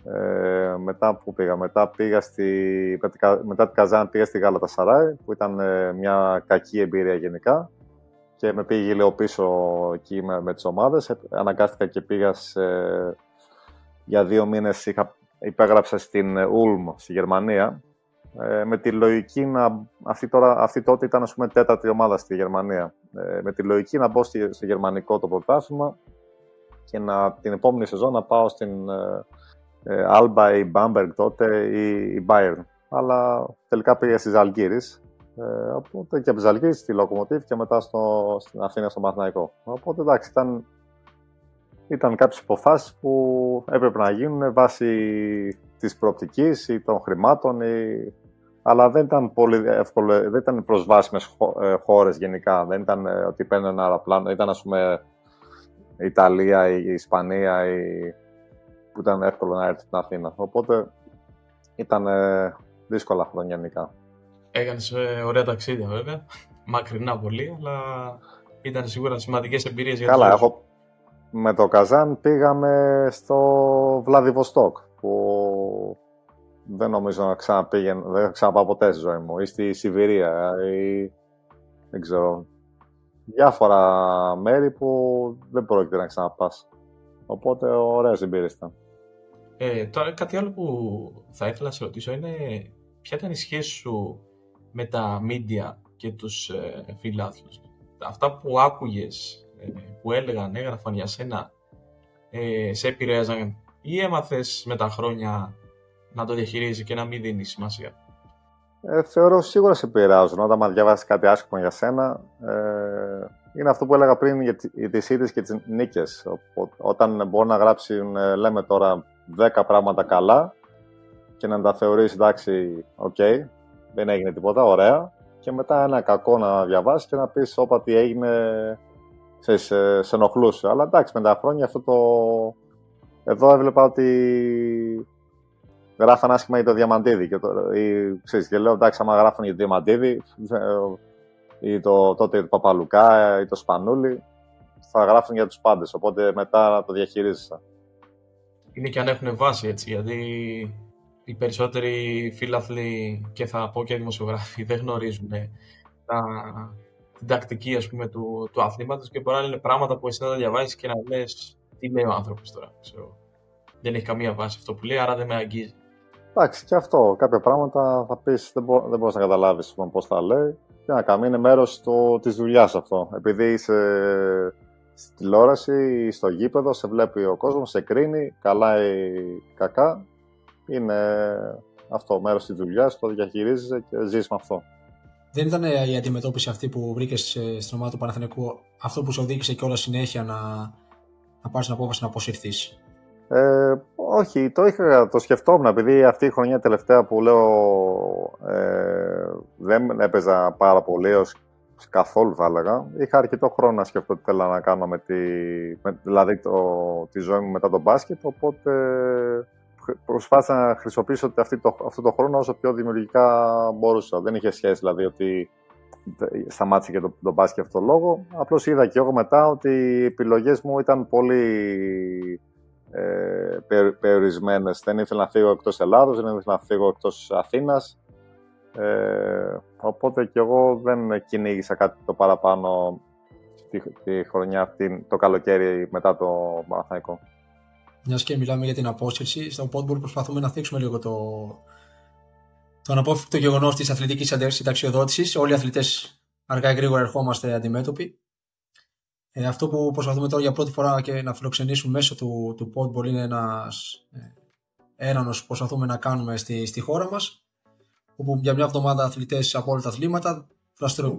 Ε, μετά που πήγα, μετά πήγα στη, μετά την Καζάν πήγα στη Γάλατα Σαράι που ήταν ε, μια κακή εμπειρία γενικά και με πήγε λίγο πίσω εκεί με, με τις ομάδες. Ε, αναγκάστηκα και πήγα σε, για δύο μήνες είχα, υπέγραψα στην Ούλμ στη Γερμανία ε, με τη λογική να. Αυτή, τώρα, αυτή τότε ήταν ας πούμε, τέταρτη ομάδα στη Γερμανία. Ε, με τη λογική να μπω στη, στο γερμανικό το πρωτάθλημα και να, την επόμενη σεζόν να πάω στην ε, ε Alba ή Bamberg τότε ή η Bayern. Αλλά τελικά πήγα στη Ζαλγκύρη. Ε, οπότε και από τη Ζαλγκύρη στη Lokomotiv και μετά στο, στην Αθήνα στο Μαθηναϊκό. Οπότε εντάξει, ήταν, ήταν κάποιες αποφάσεις που έπρεπε να γίνουν βάσει της προοπτικής ή των χρημάτων ή αλλά δεν ήταν πολύ εύκολο, δεν ήταν προσβάσιμες ε, χώρες γενικά. Δεν ήταν ε, ότι παίρνουν ένα αεροπλάνο. Ήταν, ας πούμε, η Ιταλία, η Ισπανία, η... που ήταν εύκολο να έρθει στην Αθήνα. Οπότε ήταν ε, δύσκολα χρόνια γενικά.
Έκανες ωραία ταξίδια βέβαια, μακρινά πολύ, αλλά ήταν σίγουρα σημαντικές εμπειρίες για
Καλά, έχω... με το Καζάν πήγαμε στο Βλαδιβοστόκ, που δεν νομίζω να ξαναπήγαινε, δεν θα ξαναπάω ποτέ στη ζωή μου. Ή στη Σιβηρία ή δεν ξέρω. Διάφορα μέρη που δεν πρόκειται να ξαναπάς. Οπότε ωραία εμπειρίες ήταν.
Ε, τώρα κάτι άλλο που θα ήθελα να σε ρωτήσω είναι ποια ήταν η σχέση σου με τα media και τους ε, φιλάθλους. Αυτά που άκουγες, ε, που έλεγαν, έγραφαν για σένα, ε, σε επηρέαζαν ή έμαθες με τα χρόνια να το διαχειρίζεις και να μην δίνεις σημασία;
Ε, θεωρώ σίγουρα σε επηρεάζουν. Όταν να διαβάσεις κάτι άσχημο για σένα, ε, είναι αυτό που έλεγα πριν για τις ήττες και τις νίκες. Όταν μπορεί να γράψει, ε, λέμε τώρα, 10 πράγματα καλά και να τα θεωρήσει εντάξει, okay, δεν έγινε τίποτα, ωραία. Και μετά ένα κακό να διαβάσεις και να πεις, Όπα, τι έγινε, σε, σε, σε ενοχλούσε. Αλλά εντάξει, με τα χρόνια αυτό το. Εδώ έβλεπα ότι γράφαν άσχημα για το Διαμαντίδη. Και, το, ή, ξέρεις, και λέω εντάξει, άμα γράφουν για το Διαμαντίδη ή το, τότε το Παπαλουκά ή το Σπανούλη, θα γράφουν για τους πάντες, οπότε μετά να το διαχειρίζεσαι.
Είναι και αν έχουν βάση έτσι, γιατί οι περισσότεροι φίλαθλοι και θα πω και δημοσιογράφοι δεν γνωρίζουν τα, την τακτική ας πούμε, του, του αθλήματος και μπορεί να είναι πράγματα που εσύ να τα διαβάζεις και να λες τι λέει ο άνθρωπος τώρα. Ξέρω. δεν έχει καμία βάση αυτό που λέει, άρα δεν με αγγίζει.
Εντάξει, και αυτό. Κάποια πράγματα θα πεις, δεν, μπο, δεν μπορείς να καταλάβεις πώς θα λέει. Και να κάνει, είναι μέρος της δουλειάς αυτό. Επειδή είσαι στη τηλεόραση ή στο γήπεδο, σε βλέπει ο κόσμος, σε κρίνει, καλά ή κακά. Είναι αυτό μέρος της δουλειάς, το διαχειρίζεσαι και ζεις με αυτό.
Δεν ήταν η αντιμετώπιση αυτή που βρήκες στην ομάδα του Παναθηνικού αυτό που σου οδήγησε και όλα συνέχεια να, να πάρεις την απόφαση να αποσυρθεί.
Ε, όχι, το, είχα, το σκεφτόμουν επειδή αυτή η χρονιά τελευταία που λέω ε, δεν έπαιζα πάρα πολύ ως καθόλου θα έλεγα. Είχα αρκετό χρόνο να σκεφτώ τι θέλω να κάνω με τη, με, δηλαδή το, τη ζωή μου μετά τον μπάσκετ, οπότε προσπάθησα να χρησιμοποιήσω αυτή το, αυτό το χρόνο όσο πιο δημιουργικά μπορούσα. Δεν είχε σχέση δηλαδή ότι σταμάτησε και το, το μπάσκετ αυτό το λόγο. Απλώς είδα και εγώ μετά ότι οι επιλογές μου ήταν πολύ ε, περιορισμένες. Δεν ήθελα να φύγω εκτός Ελλάδος, δεν ήθελα να φύγω εκτός Αθήνας. Ε, οπότε και εγώ δεν κυνήγησα κάτι το παραπάνω τη, τη χρονιά αυτή, το καλοκαίρι μετά το Παναθηναϊκό.
Μιας και μιλάμε για την απόσυρση, στο Podboard προσπαθούμε να θίξουμε λίγο το, το αναπόφευκτο γεγονός της αθλητικής συνταξιοδότησης. Όλοι οι αθλητές αργά ή γρήγορα ερχόμαστε αντιμέτωποι. Ε, αυτό που προσπαθούμε τώρα για πρώτη φορά και να φιλοξενήσουμε μέσω του, του Podball είναι ένας ε, που προσπαθούμε να κάνουμε στη, στη χώρα μας. Όπου για μια εβδομάδα αθλητές από όλα τα αθλήματα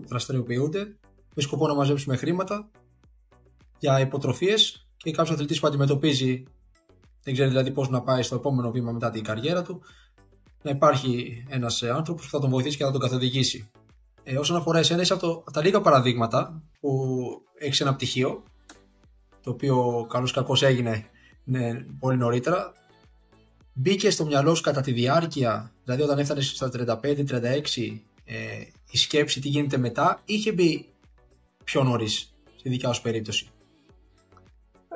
δραστηριοποιούνται με σκοπό να μαζέψουμε χρήματα για υποτροφίες και κάποιος αθλητής που αντιμετωπίζει δεν ξέρει δηλαδή πώς να πάει στο επόμενο βήμα μετά την καριέρα του, να υπάρχει ένας άνθρωπος που θα τον βοηθήσει και θα τον καθοδηγήσει. Ε, όσον αφορά εσένα, είσαι από, το, από τα λίγα παραδείγματα που έχεις ένα πτυχίο, το οποίο καλώς κακό έγινε ναι, πολύ νωρίτερα. Μπήκε στο μυαλό σου κατά τη διάρκεια, δηλαδή όταν έφτανες στα 35-36, ε, η σκέψη τι γίνεται μετά, είχε μπει πιο νωρίς στη δικιά σου περίπτωση;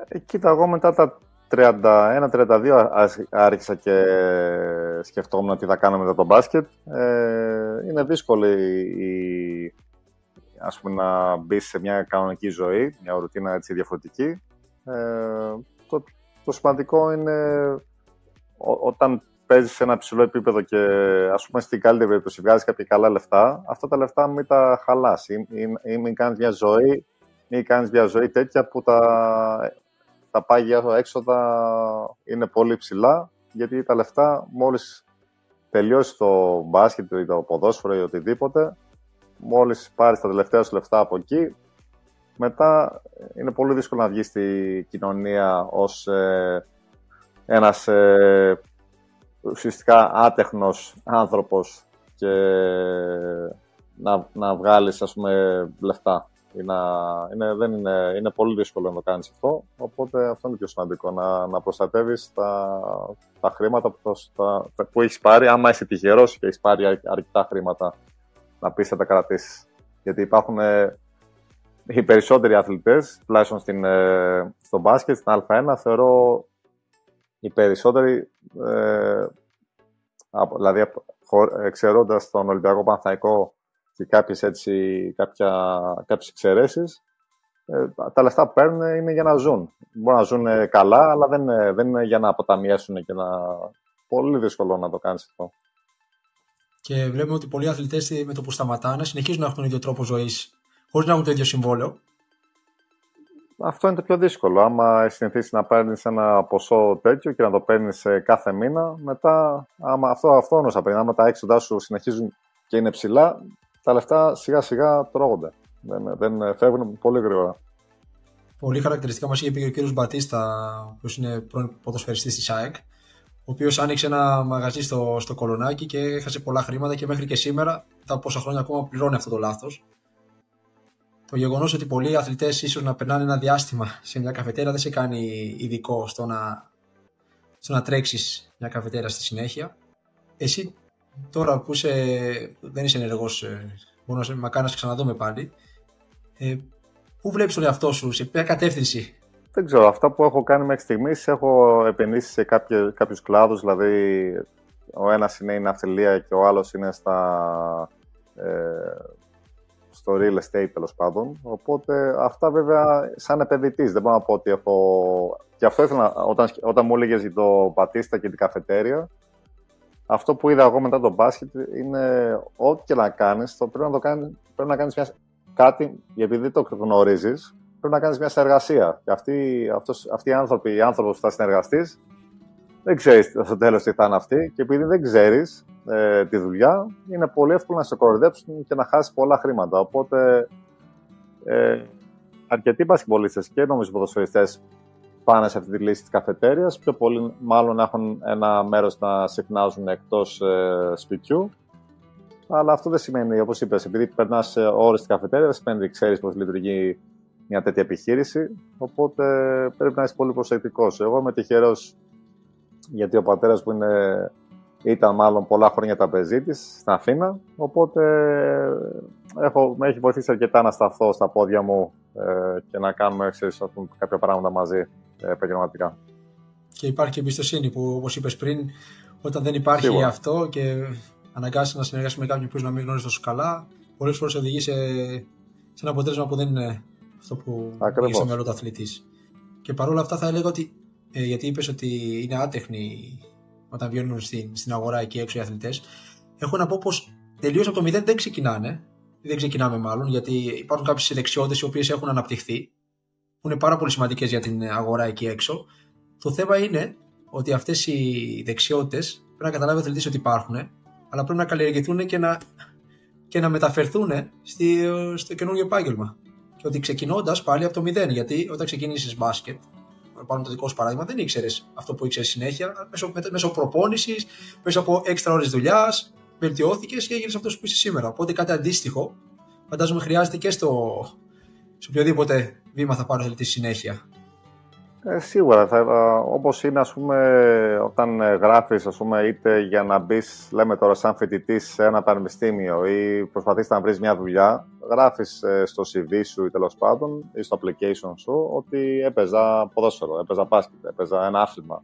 Ε, κοίτα, εγώ μετά τα 31-32 άρχισα και σκεφτόμουν τι θα κάνω μετά το μπάσκετ. Ε, είναι δύσκολο η, ας πούμε, να μπει σε μια κανονική ζωή, μια ρουτίνα έτσι διαφορετική. Ε, το, το σημαντικό είναι όταν παίζεις σε ένα ψηλό επίπεδο και ας πούμε στην καλύτερη περίπτωση βγάζεις κάποια καλά λεφτά, αυτά τα λεφτά μην τα χαλάς ή, ή, ή μην κάνεις μια ζωή ή κάνεις μια ζωή τέτοια που τα τα πάγια έξοδα είναι πολύ ψηλά, γιατί τα λεφτά μόλις τελειώσει το μπάσκετ ή το ποδόσφαιρο ή οτιδήποτε, μόλις πάρεις τα τελευταία σου λεφτά από εκεί, μετά είναι πολύ δύσκολο να βγεις στη κοινωνία ως ε, ένας ε, ουσιαστικά άτεχνος άνθρωπος και να, να βγάλεις ας πούμε λεφτά. Είναι, είναι, δεν είναι, είναι πολύ δύσκολο να το κάνεις αυτό, οπότε αυτό είναι πιο σημαντικό, να, να προστατεύεις τα, τα χρήματα που, τα, που έχεις πάρει, άμα είσαι τυχερός και έχεις πάρει αρκετά χρήματα, να πεις να τα κρατήσεις. Γιατί υπάρχουν ε, οι περισσότεροι αθλητές, τουλάχιστον στην, ε, στο μπάσκετ, στην Α1, θεωρώ οι περισσότεροι, ε, δηλαδή εξαιρώντας τον Ολυμπιακό Πανθαϊκό και κάποιες, έτσι, κάποια, κάποιες εξαιρέσεις, ε, τα λεφτά που παίρνουν είναι για να ζουν. Μπορούν να ζουν καλά, αλλά δεν, δεν είναι για να αποταμιέσουν και να... Πολύ δύσκολο να το κάνεις αυτό.
Και βλέπουμε ότι πολλοί αθλητές με το που σταματάνε συνεχίζουν να έχουν τον ίδιο τρόπο ζωής, χωρίς να έχουν το ίδιο συμβόλαιο.
Αυτό είναι το πιο δύσκολο. Άμα συνηθίσεις να παίρνεις ένα ποσό τέτοιο και να το παίρνεις κάθε μήνα, μετά, άμα αυτό, αυτό όμως πριν, άμα τα έξοδά σου συνεχίζουν και είναι ψηλά, τα λεφτά σιγά σιγά τρώγονται. Δεν, δεν φεύγουν πολύ γρήγορα.
Πολύ χαρακτηριστικά μας είχε πει ο κύριος Μπατίστα, που είναι πρώην ποδοσφαιριστής της ΑΕΚ, ο οποίος άνοιξε ένα μαγαζί στο, στο Κολονάκι και έχασε πολλά χρήματα και μέχρι και σήμερα, μετά από πόσα χρόνια ακόμα, πληρώνει αυτό το λάθος. Το γεγονός ότι πολλοί αθλητές ίσως να περνάνε ένα διάστημα σε μια καφετέρα δεν σε κάνει ειδικό στο να, στο να τρέξεις μια καφετέρα στη συνέχεια. Εσύ τώρα που είσαι, δεν είσαι ενεργός, ε, μπορεί να μακάρι να σε ξαναδούμε πάλι. Ε, πού βλέπεις τον εαυτό σου, σε ποια κατεύθυνση.
Δεν ξέρω. Αυτά που έχω κάνει μέχρι στιγμής έχω επενδύσει σε κάποιους κλάδους. Δηλαδή, ο ένας είναι η ναυτιλία και ο άλλος είναι στα, ε, στο real estate τέλος πάντων. Οπότε αυτά βέβαια σαν επενδυτής. Δεν μπορώ να πω ότι έχω. Και αυτό ήθελα όταν, όταν μου έλεγες για το πατίστα και την καφετέρια. Αυτό που είδα εγώ μετά τον μπάσκετ είναι ό,τι και να κάνεις, πρέπει να το κάνεις, πρέπει να κάνεις μια, κάτι, επειδή δεν το γνωρίζεις, πρέπει να κάνεις μια συνεργασία. Και αυτοί, αυτός, αυτοί οι άνθρωποι, οι άνθρωποι που θα συνεργαστείς, δεν ξέρεις στο τέλος τι θα είναι αυτοί. Και επειδή δεν ξέρεις ε, τη δουλειά, είναι πολύ εύκολο να σε κοροϊδέψουν και να χάσεις πολλά χρήματα. Οπότε ε, αρκετοί πασχημπολίστε και νομίζω ποδοσφαιριστές πάνε σε αυτή τη λύση της καφετέριας. Πιο πολλοί μάλλον έχουν ένα μέρος να συχνάζουν εκτός ε, σπιτιού. Αλλά αυτό δεν σημαίνει, όπως είπες, επειδή περνάς ώρες στην καφετέρια, δεν σημαίνει ότι ξέρεις πώς λειτουργεί μια τέτοια επιχείρηση. Οπότε πρέπει να είσαι πολύ προσεκτικός. Εγώ είμαι τυχερός γιατί ο πατέρας μου είναι, ήταν μάλλον πολλά χρόνια τραπεζίτη στην Αθήνα. Οπότε έχω, με έχει βοηθήσει αρκετά να σταθώ στα πόδια μου ε, και να κάνουμε ξέρεις, κάποια πράγματα μαζί ε, επαγγελματικά.
Και υπάρχει και εμπιστοσύνη που, όπως είπες πριν, όταν δεν υπάρχει Σίγουρα. αυτό και αναγκάσει να συνεργάσει με κάποιον που να μην γνωρίζει τόσο καλά, πολλές φορές οδηγείς σε, σε ένα αποτέλεσμα που δεν είναι αυτό που έχει στο μυαλό του αθλητή. Και παρόλα αυτά θα έλεγα ότι, ε, γιατί είπες ότι είναι άτεχνοι όταν βγαίνουν στην, στην αγορά εκεί έξω οι αθλητές, έχω να πω πως τελείως από το μηδέν δεν ξεκινάνε. Δεν ξεκινάμε μάλλον, γιατί υπάρχουν κάποιες δεξιότητες οι οποίες έχουν αναπτυχθεί, που είναι πάρα πολύ σημαντικές για την αγορά εκεί έξω. Το θέμα είναι ότι αυτές οι δεξιότητες πρέπει να καταλάβει ο αθλητής ότι υπάρχουν, αλλά πρέπει να καλλιεργηθούν και να, και να μεταφερθούν στη, στο καινούργιο επάγγελμα. Και ότι ξεκινώντας πάλι από το μηδέn, γιατί όταν ξεκίνησε μπάσκετ, πάνω το δικό σου παράδειγμα, δεν ήξερες αυτό που ήξερες συνέχεια. Μέσω, μέσω προπόνησης, μέσω από έξτρα ώρες δουλειάς, βελτιώθηκες και έγινες αυτός που είσαι σήμερα. Οπότε κάτι αντίστοιχο φαντάζομαι χρειάζεται και στο, σε οποιοδήποτε βήμα θα πάρει τη συνέχεια.
Ε, σίγουρα, θα, όπως είναι ας πούμε όταν ε, γράφεις ας πούμε, είτε για να μπεις, λέμε τώρα σαν φοιτητή σε ένα πανεπιστήμιο ή προσπαθείς να βρεις μια δουλειά, γράφεις ε, στο CV σου ή τέλος πάντων ή στο application σου ότι έπαιζα ποδόσφαιρο, έπαιζα μπάσκετ, έπαιζα ένα άθλημα.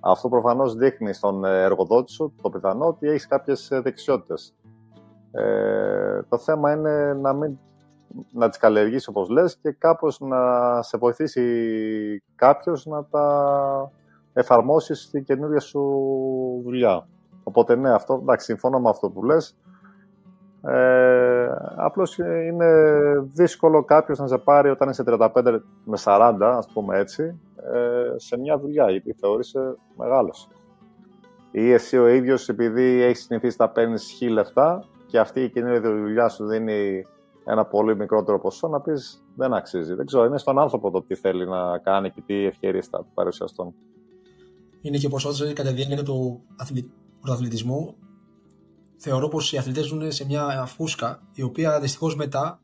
Αυτό προφανώς δείχνει στον εργοδότη σου το πιθανό ότι έχεις κάποιες δεξιότητες. Ε, το θέμα είναι να μην να τις καλλιεργήσει όπως λες και κάπως να σε βοηθήσει κάποιος να τα εφαρμόσεις στην καινούργια σου δουλειά. Οπότε ναι, αυτό, εντάξει, συμφωνώ με αυτό που λες. Ε, απλώς είναι δύσκολο κάποιος να σε πάρει όταν είσαι 35 με 40, ας πούμε έτσι, ε, σε μια δουλειά, γιατί θεωρείσαι μεγάλος. Ή εσύ ο ίδιος, επειδή έχεις συνηθίσει να παίρνεις χι λεφτά και αυτή η καινούργια δουλειά σου δίνει ένα πολύ μικρότερο ποσό, να πεις δεν αξίζει. Δεν ξέρω, είναι στον άνθρωπο το τι θέλει να κάνει και τι ευκαιρίες θα παρουσιαστούν.
Είναι και ποσότητα κατά τη διάρκεια του πρωταθλητισμού. Θεωρώ πως οι αθλητές ζουν σε μια φούσκα η οποία δυστυχώς μετά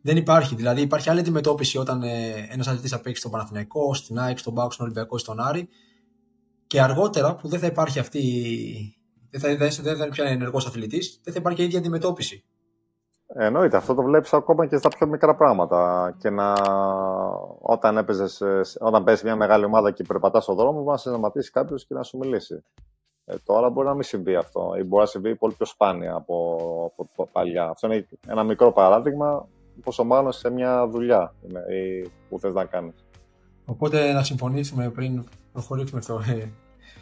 δεν υπάρχει. Δηλαδή υπάρχει άλλη αντιμετώπιση όταν ε, ένας αθλητής θα παίξει στον Παναθηναϊκό, στην ΑΕΚ, στον Πάουκ, στον Ολυμπιακό, στον Άρη. Και αργότερα που δεν θα υπάρχει αυτή. Δεν θα, δεν θα είναι πια ενεργός αθλητής, δεν θα υπάρχει η ίδια αντιμετώπιση.
Εννοείται, αυτό το βλέπεις ακόμα και στα πιο μικρά πράγματα. Και να, όταν, έπαιζες, όταν παίζει μια μεγάλη ομάδα και περπατάς στον δρόμο, μπορεί να σε σταματήσει κάποιος και να σου μιλήσει. Ε, τώρα μπορεί να μην συμβεί αυτό ή μπορεί να συμβεί πολύ πιο σπάνια από, από παλιά. Αυτό είναι ένα μικρό παράδειγμα, πόσο μάλλον σε μια δουλειά είναι, ή που θες να κάνεις.
Οπότε να συμφωνήσουμε πριν προχωρήσουμε στο, ε,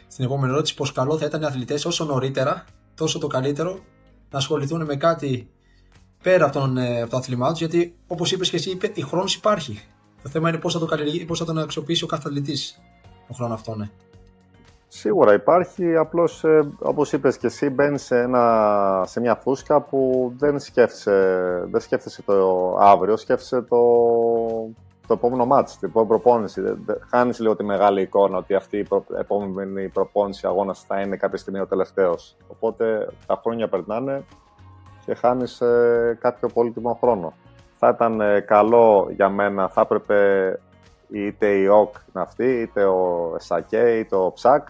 στην επόμενη ερώτηση πως καλό θα ήταν οι αθλητές όσο νωρίτερα, τόσο το καλύτερο, να ασχοληθούν με κάτι πέρα από, τον, ε, από το άθλημά τους, γιατί όπως είπες και εσύ, η χρόνος υπάρχει. Το θέμα είναι πώς θα, το πώς θα τον αξιοποιήσει ο κάθε αθλητής τον χρόνο αυτό, ναι.
Σίγουρα υπάρχει, απλώς ε, όπως είπες και εσύ μπαίνει σε, σε μια φούσκα που δεν σκέφτεσαι, δεν σκέφτεσαι το αύριο, σκέφτεσαι το, το επόμενο μάτς, την επόμενη προπόνηση. Χάνεις λίγο τη μεγάλη εικόνα ότι αυτή η προ, επόμενη προπόνηση αγώνας θα είναι κάποια στιγμή ο τελευταίος. Οπότε τα χρόνια περνάνε, και χάνεις ε, κάποιο πολύτιμο χρόνο. Θα ήταν ε, καλό για μένα, θα έπρεπε είτε η ΟΚ να αυτή, είτε ο ΣΑΚΕ, είτε ο ΨΑΚ,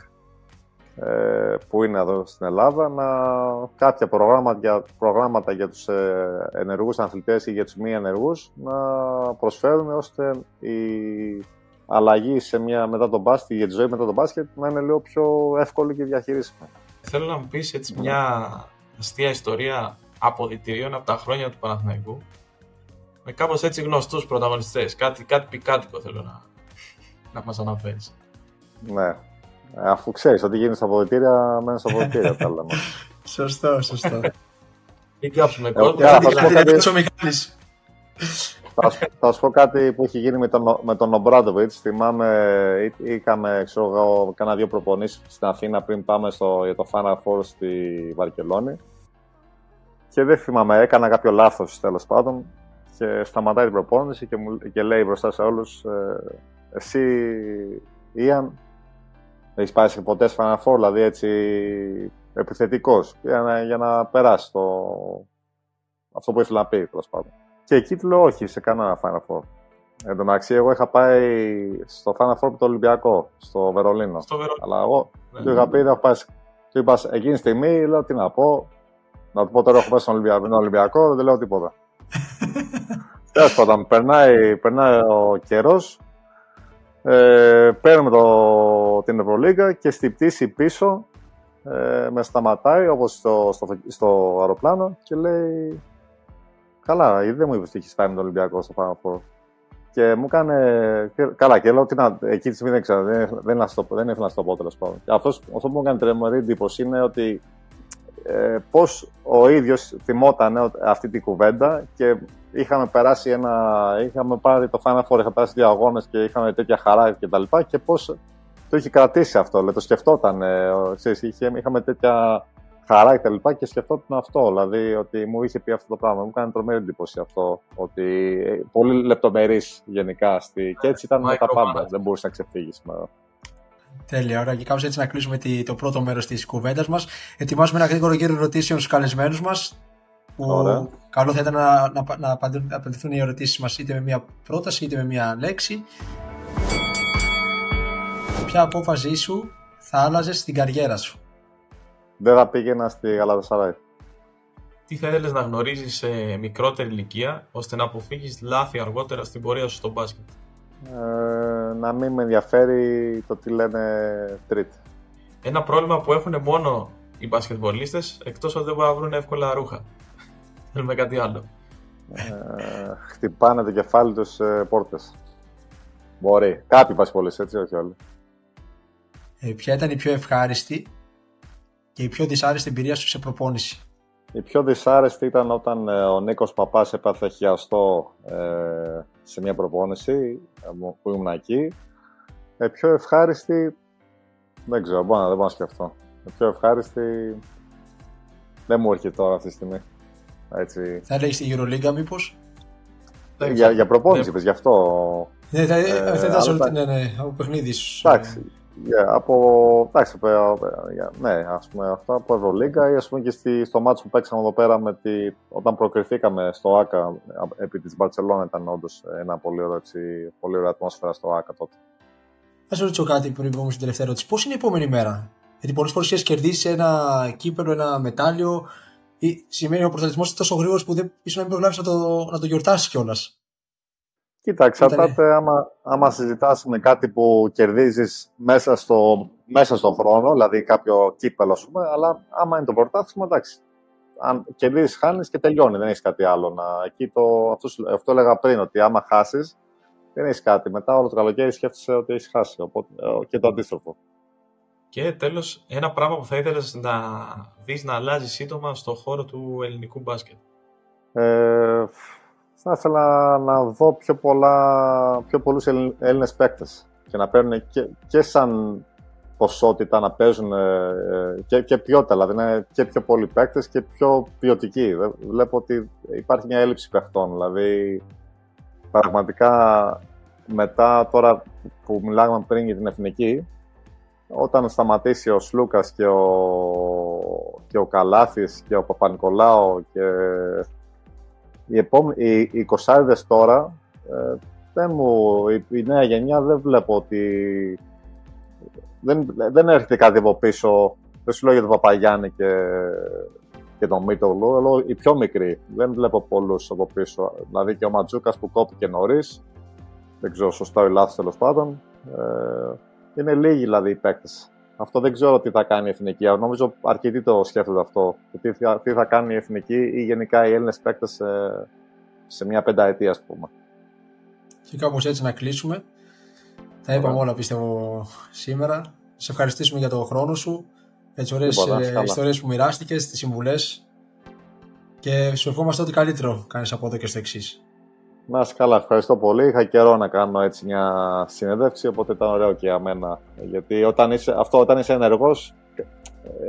ε, που είναι εδώ στην Ελλάδα, να κάποια προγράμματα για, προγράμματα για τους ε, ενεργούς αθλητές ή για τους μη ενεργούς να προσφέρουν ώστε η αλλαγή σε μια μετά τον μπάσκετ, για τη ζωή μετά τον μπάσκετ να είναι λίγο πιο εύκολη και διαχειρίσιμη.
Θέλω να μου πεις έτσι μια αστεία ιστορία αποδητηρίων από τα χρόνια του Παναθηναϊκού με κάπως έτσι γνωστούς πρωταγωνιστές. Κάτι, κάτι πικάτικο θέλω να, να μας αναφέρεις.
Ναι. Αφού ξέρεις ότι γίνεις στα αποδητήρια, μένεις στα αποδητήρια τα λέμε.
Σωστό, σωστό.
Μην κάψουμε
Ε,
κόσμο.
για να σας πω κάτι-
ο Μιχάλης.
θα, σου- θα σου πω κάτι που έχει γίνει με τον, με τον Ομπράντοβιτς. Θυμάμαι, εί- είχαμε, ξέρω εγώ, κάνα δύο προπονήσεις στην Αθήνα πριν πάμε στο, για το Final Four στη Βαρκελόνη. Και δεν θυμάμαι, έκανα κάποιο λάθος τέλος πάντων. Και σταματάει την προπόνηση και, μου, και λέει μπροστά σε όλους ε, εσύ, Ιαν, έχεις πάει σε ποτέ στο Final Four, δηλαδή έτσι επιθετικός, για να, για να περάσει το, αυτό που ήθελα να πει, τέλος πάντων. Και εκεί του λέω όχι σε κανένα Final Four. Εν τω μεταξύ, εγώ είχα πάει στο Final Four με το Ολυμπιακό, στο Βερολίνο.
Στο Βερολίνο.
Αλλά εγώ
Ναι.
του είχα πει, δεν έχω πάει. σε- Του είπα εκείνη τη στιγμή, λέω τι να πω. Να του πω τώρα έχω πάει στον Ολυμπιακό, στον Ολυμπιακό δεν λέω τίποτα. Τέλος πάντων, περνάει, περνάει ο καιρός. Ε, παίρνουμε το, την Ευρωλίγκα και στη πτήση πίσω ε, με σταματάει όπως στο, στο, στο αεροπλάνο και λέει Καλά, ήδη δεν μου είπες ότι έχεις πάει με τον Ολυμπιακό στο Final Four. Και μου έκανε. και- Καλά, και λέω ότι να, εκεί τη στιγμή δεν ξέρω, δεν, δεν, ήθελα να στο- δεν ήθελα να στο πω τέλος πάντων. Και αυτός, αυτό που μου έκανε τρεμερή εντύπωση είναι ότι ε, πώς ο ίδιος θυμόταν ότι- αυτή την κουβέντα και είχαμε περάσει ένα. Είχαμε πάρει το Final Four, είχαμε περάσει δύο αγώνες και είχαμε τέτοια χαρά κτλ. Και, τα λοιπά και πώς το είχε κρατήσει αυτό, δηλαδή, το σκεφτόταν. Ε, ο- ξέρεις, είχε, είχαμε τέτοια χαρά και τα λοιπά και σκεφτόταν αυτό. Δηλαδή ότι μου είχε πει αυτό το πράγμα. Μου έκανε τρομερή εντύπωση αυτό. Ότι ε, πολύ λεπτομερής γενικά. Στη... Και έτσι ήταν με τα πάντα.
Micromanagement.
Δεν μπορούσε να ξεφύγει σήμερα.
Τέλεια, ωραία. Και κάπως έτσι να κλείσουμε τη- το πρώτο μέρος της κουβέντας μας. Ετοιμάζουμε ένα γρήγορο γύρο ερωτήσεων στους καλεσμένους μας. Που
Ωραία.
καλό θα ήταν να, να, να, απαντούν- να απαντηθούν οι ερωτήσεις μας είτε με μια πρόταση είτε με μια λέξη. Ποια απόφασή σου θα άλλαζες στην καριέρα σου;
Δεν θα πήγαινα στη Γαλατασαράη.
Τι θα ήθελες να γνωρίζεις σε μικρότερη ηλικία ώστε να αποφύγεις λάθη αργότερα στην πορεία σου στο μπάσκετ;
Ε, να μην με ενδιαφέρει το τι λένε τρίτη.
Ένα πρόβλημα που έχουν μόνο οι μπασκετμπολίστες εκτός ότι δεν μπορούν να βρουν εύκολα ρούχα. Θέλουμε κάτι άλλο.
Ε, χτυπάνε το κεφάλι τους σε πόρτες. Μπορεί. Κάποιοι πασπολείς, έτσι, όχι όλοι.
Ε, ποια ήταν η πιο ευχάριστη και η πιο δυσάρεστη εμπειρία σου σε προπόνηση;
Η πιο δυσάρεστη ήταν όταν ε, ο Νίκος Παπάς έπαθε χιαστό ε, σε μια προπόνηση ε, μου- που ήμουν εκεί. Η πιο ευχάριστη, δεν ξέρω, μπορώ να, δεν μπορώ να σκεφτώ. Η πιο ευχάριστη δεν μου έρχεται τώρα αυτή τη στιγμή. Έτσι.
Θα έλεγες στη Euroliga μήπως;
Δεν
Για,
ξέρω.
για προπόνηση,
Δεν-
είπες, γι' αυτό.
Ναι, θα,
Ε,
θα ήταν σε όλη
αλλά
την- ναι, ναι, από παιχνίδι σου.
Εντάξει. Yeah, από, εντάξει, πε- yeah, ναι, ας πούμε αυτά από Ευρωλίγκα ή ας πούμε και στη, στο μάτσο που παίξαμε εδώ πέρα με τη, όταν προκριθήκαμε στο ΆΚΑ επί της Μπαρτσελώνα ήταν όντως ένα πολύ ωραίο, έτσι, πολύ ωραία ατμόσφαιρα στο ΆΚΑ τότε.
Θα σε ρωτήσω κάτι πριν πούμε στην τελευταία ερώτηση. Πώς είναι η επόμενη μέρα, Γιατί πολλές φορές έχει κερδίσει ένα κύπελο, ένα μετάλλιο, ή σημαίνει ο πρωταθλητισμό τόσο γρήγορος που δεν ίσως να μην προλάβει να το, να το γιορτάσεις κιόλας;
Κοίτα,
Ήτανε-
εξαρτάται άμα, άμα συζητάς με κάτι που κερδίζεις μέσα στο, μέσα στο χρόνο, δηλαδή κάποιο κύπελο, ας πούμε, αλλά άμα είναι το πρωτάθλημα, εντάξει. Αν κερδίζεις, χάνεις και τελειώνει, δεν έχεις κάτι άλλο. Να, εκεί το, αυτό, σου- αυτό έλεγα πριν, ότι άμα χάσεις, δεν έχεις κάτι. Μετά όλο το καλοκαίρι σκέφτεσαι ότι έχεις χάσει. Οπότε, ε, και το αντίστροφο.
Και τέλος, ένα πράγμα που θα ήθελες να δεις να αλλάζει σύντομα στο χώρο του ελληνικού μπάσκετ.
Ε, θα ήθελα να δω πιο, πολλά, πιο πολλούς Ελλ- Έλληνες παίκτες και να παίρνουν και, και σαν ποσότητα να παίζουν ε, ε, και, και ποιότητα, δηλαδή να είναι και πιο πολλοί παίκτες και πιο ποιοτικοί. Δε- Βλέπω ότι υπάρχει μια έλλειψη παιχτών, δηλαδή πραγματικά μετά τώρα που μιλάγαμε πριν για την εθνική, όταν σταματήσει ο Σλούκας και ο, και ο Καλάθης και ο Παπα-Νικολάου και οι, επόμε- οι, οι κοσάριδες τώρα, ε, δεν μου, η, η νέα γενιά δεν βλέπω ότι δεν, δεν έρχεται κάτι από πίσω. Δεν σου λέω για τον Παπαγιάννη και, και τον Μίτογλου, αλλά οι πιο μικροί. Δεν βλέπω πολλούς από πίσω. Δηλαδή και ο Ματζούκας που κόπηκε νωρίς. Δεν ξέρω σωστό ή λάθος τέλος πάντων. Ε, είναι λίγοι δηλαδή οι παίκτες. Αυτό δεν ξέρω τι θα κάνει η εθνική. Νομίζω αρκετοί το σκέφτονται αυτό. Και τι, θα- τι θα κάνει η εθνική ή γενικά οι Έλληνες παίκτες σε μια πενταετία, ας πούμε.
Και κάπως έτσι να κλείσουμε. Τα είπαμε όλα πιστεύω σήμερα. Σε ευχαριστήσουμε για τον χρόνο σου, για τις ωραίες ιστορίες που μοιράστηκες, τις συμβουλές. Και σου ευχόμαστε ό,τι καλύτερο κάνεις από εδώ και στο εξής.
Να είσαι καλά, ευχαριστώ πολύ. Είχα καιρό να κάνω έτσι μια συνέντευξη, οπότε ήταν ωραίο και για μένα. Γιατί όταν είσαι, αυτό όταν είσαι ενεργός,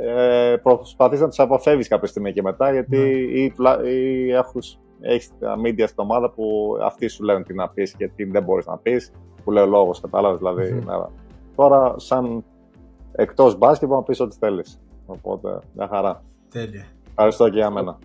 ε, προσπαθείς να του αποφεύγεις κάποια στιγμή και μετά, γιατί ναι. ή, ή έχεις τα media στην ομάδα που αυτοί σου λένε τι να πεις και τι δεν μπορείς να πεις, που λέει ο λόγος, κατάλαβες. Δηλαδή, ναι. Τώρα, σαν εκτός μπάσκετ, να πεις ό,τι θέλεις. Οπότε, μια χαρά.
Τέλεια.
Ευχαριστώ και για μένα.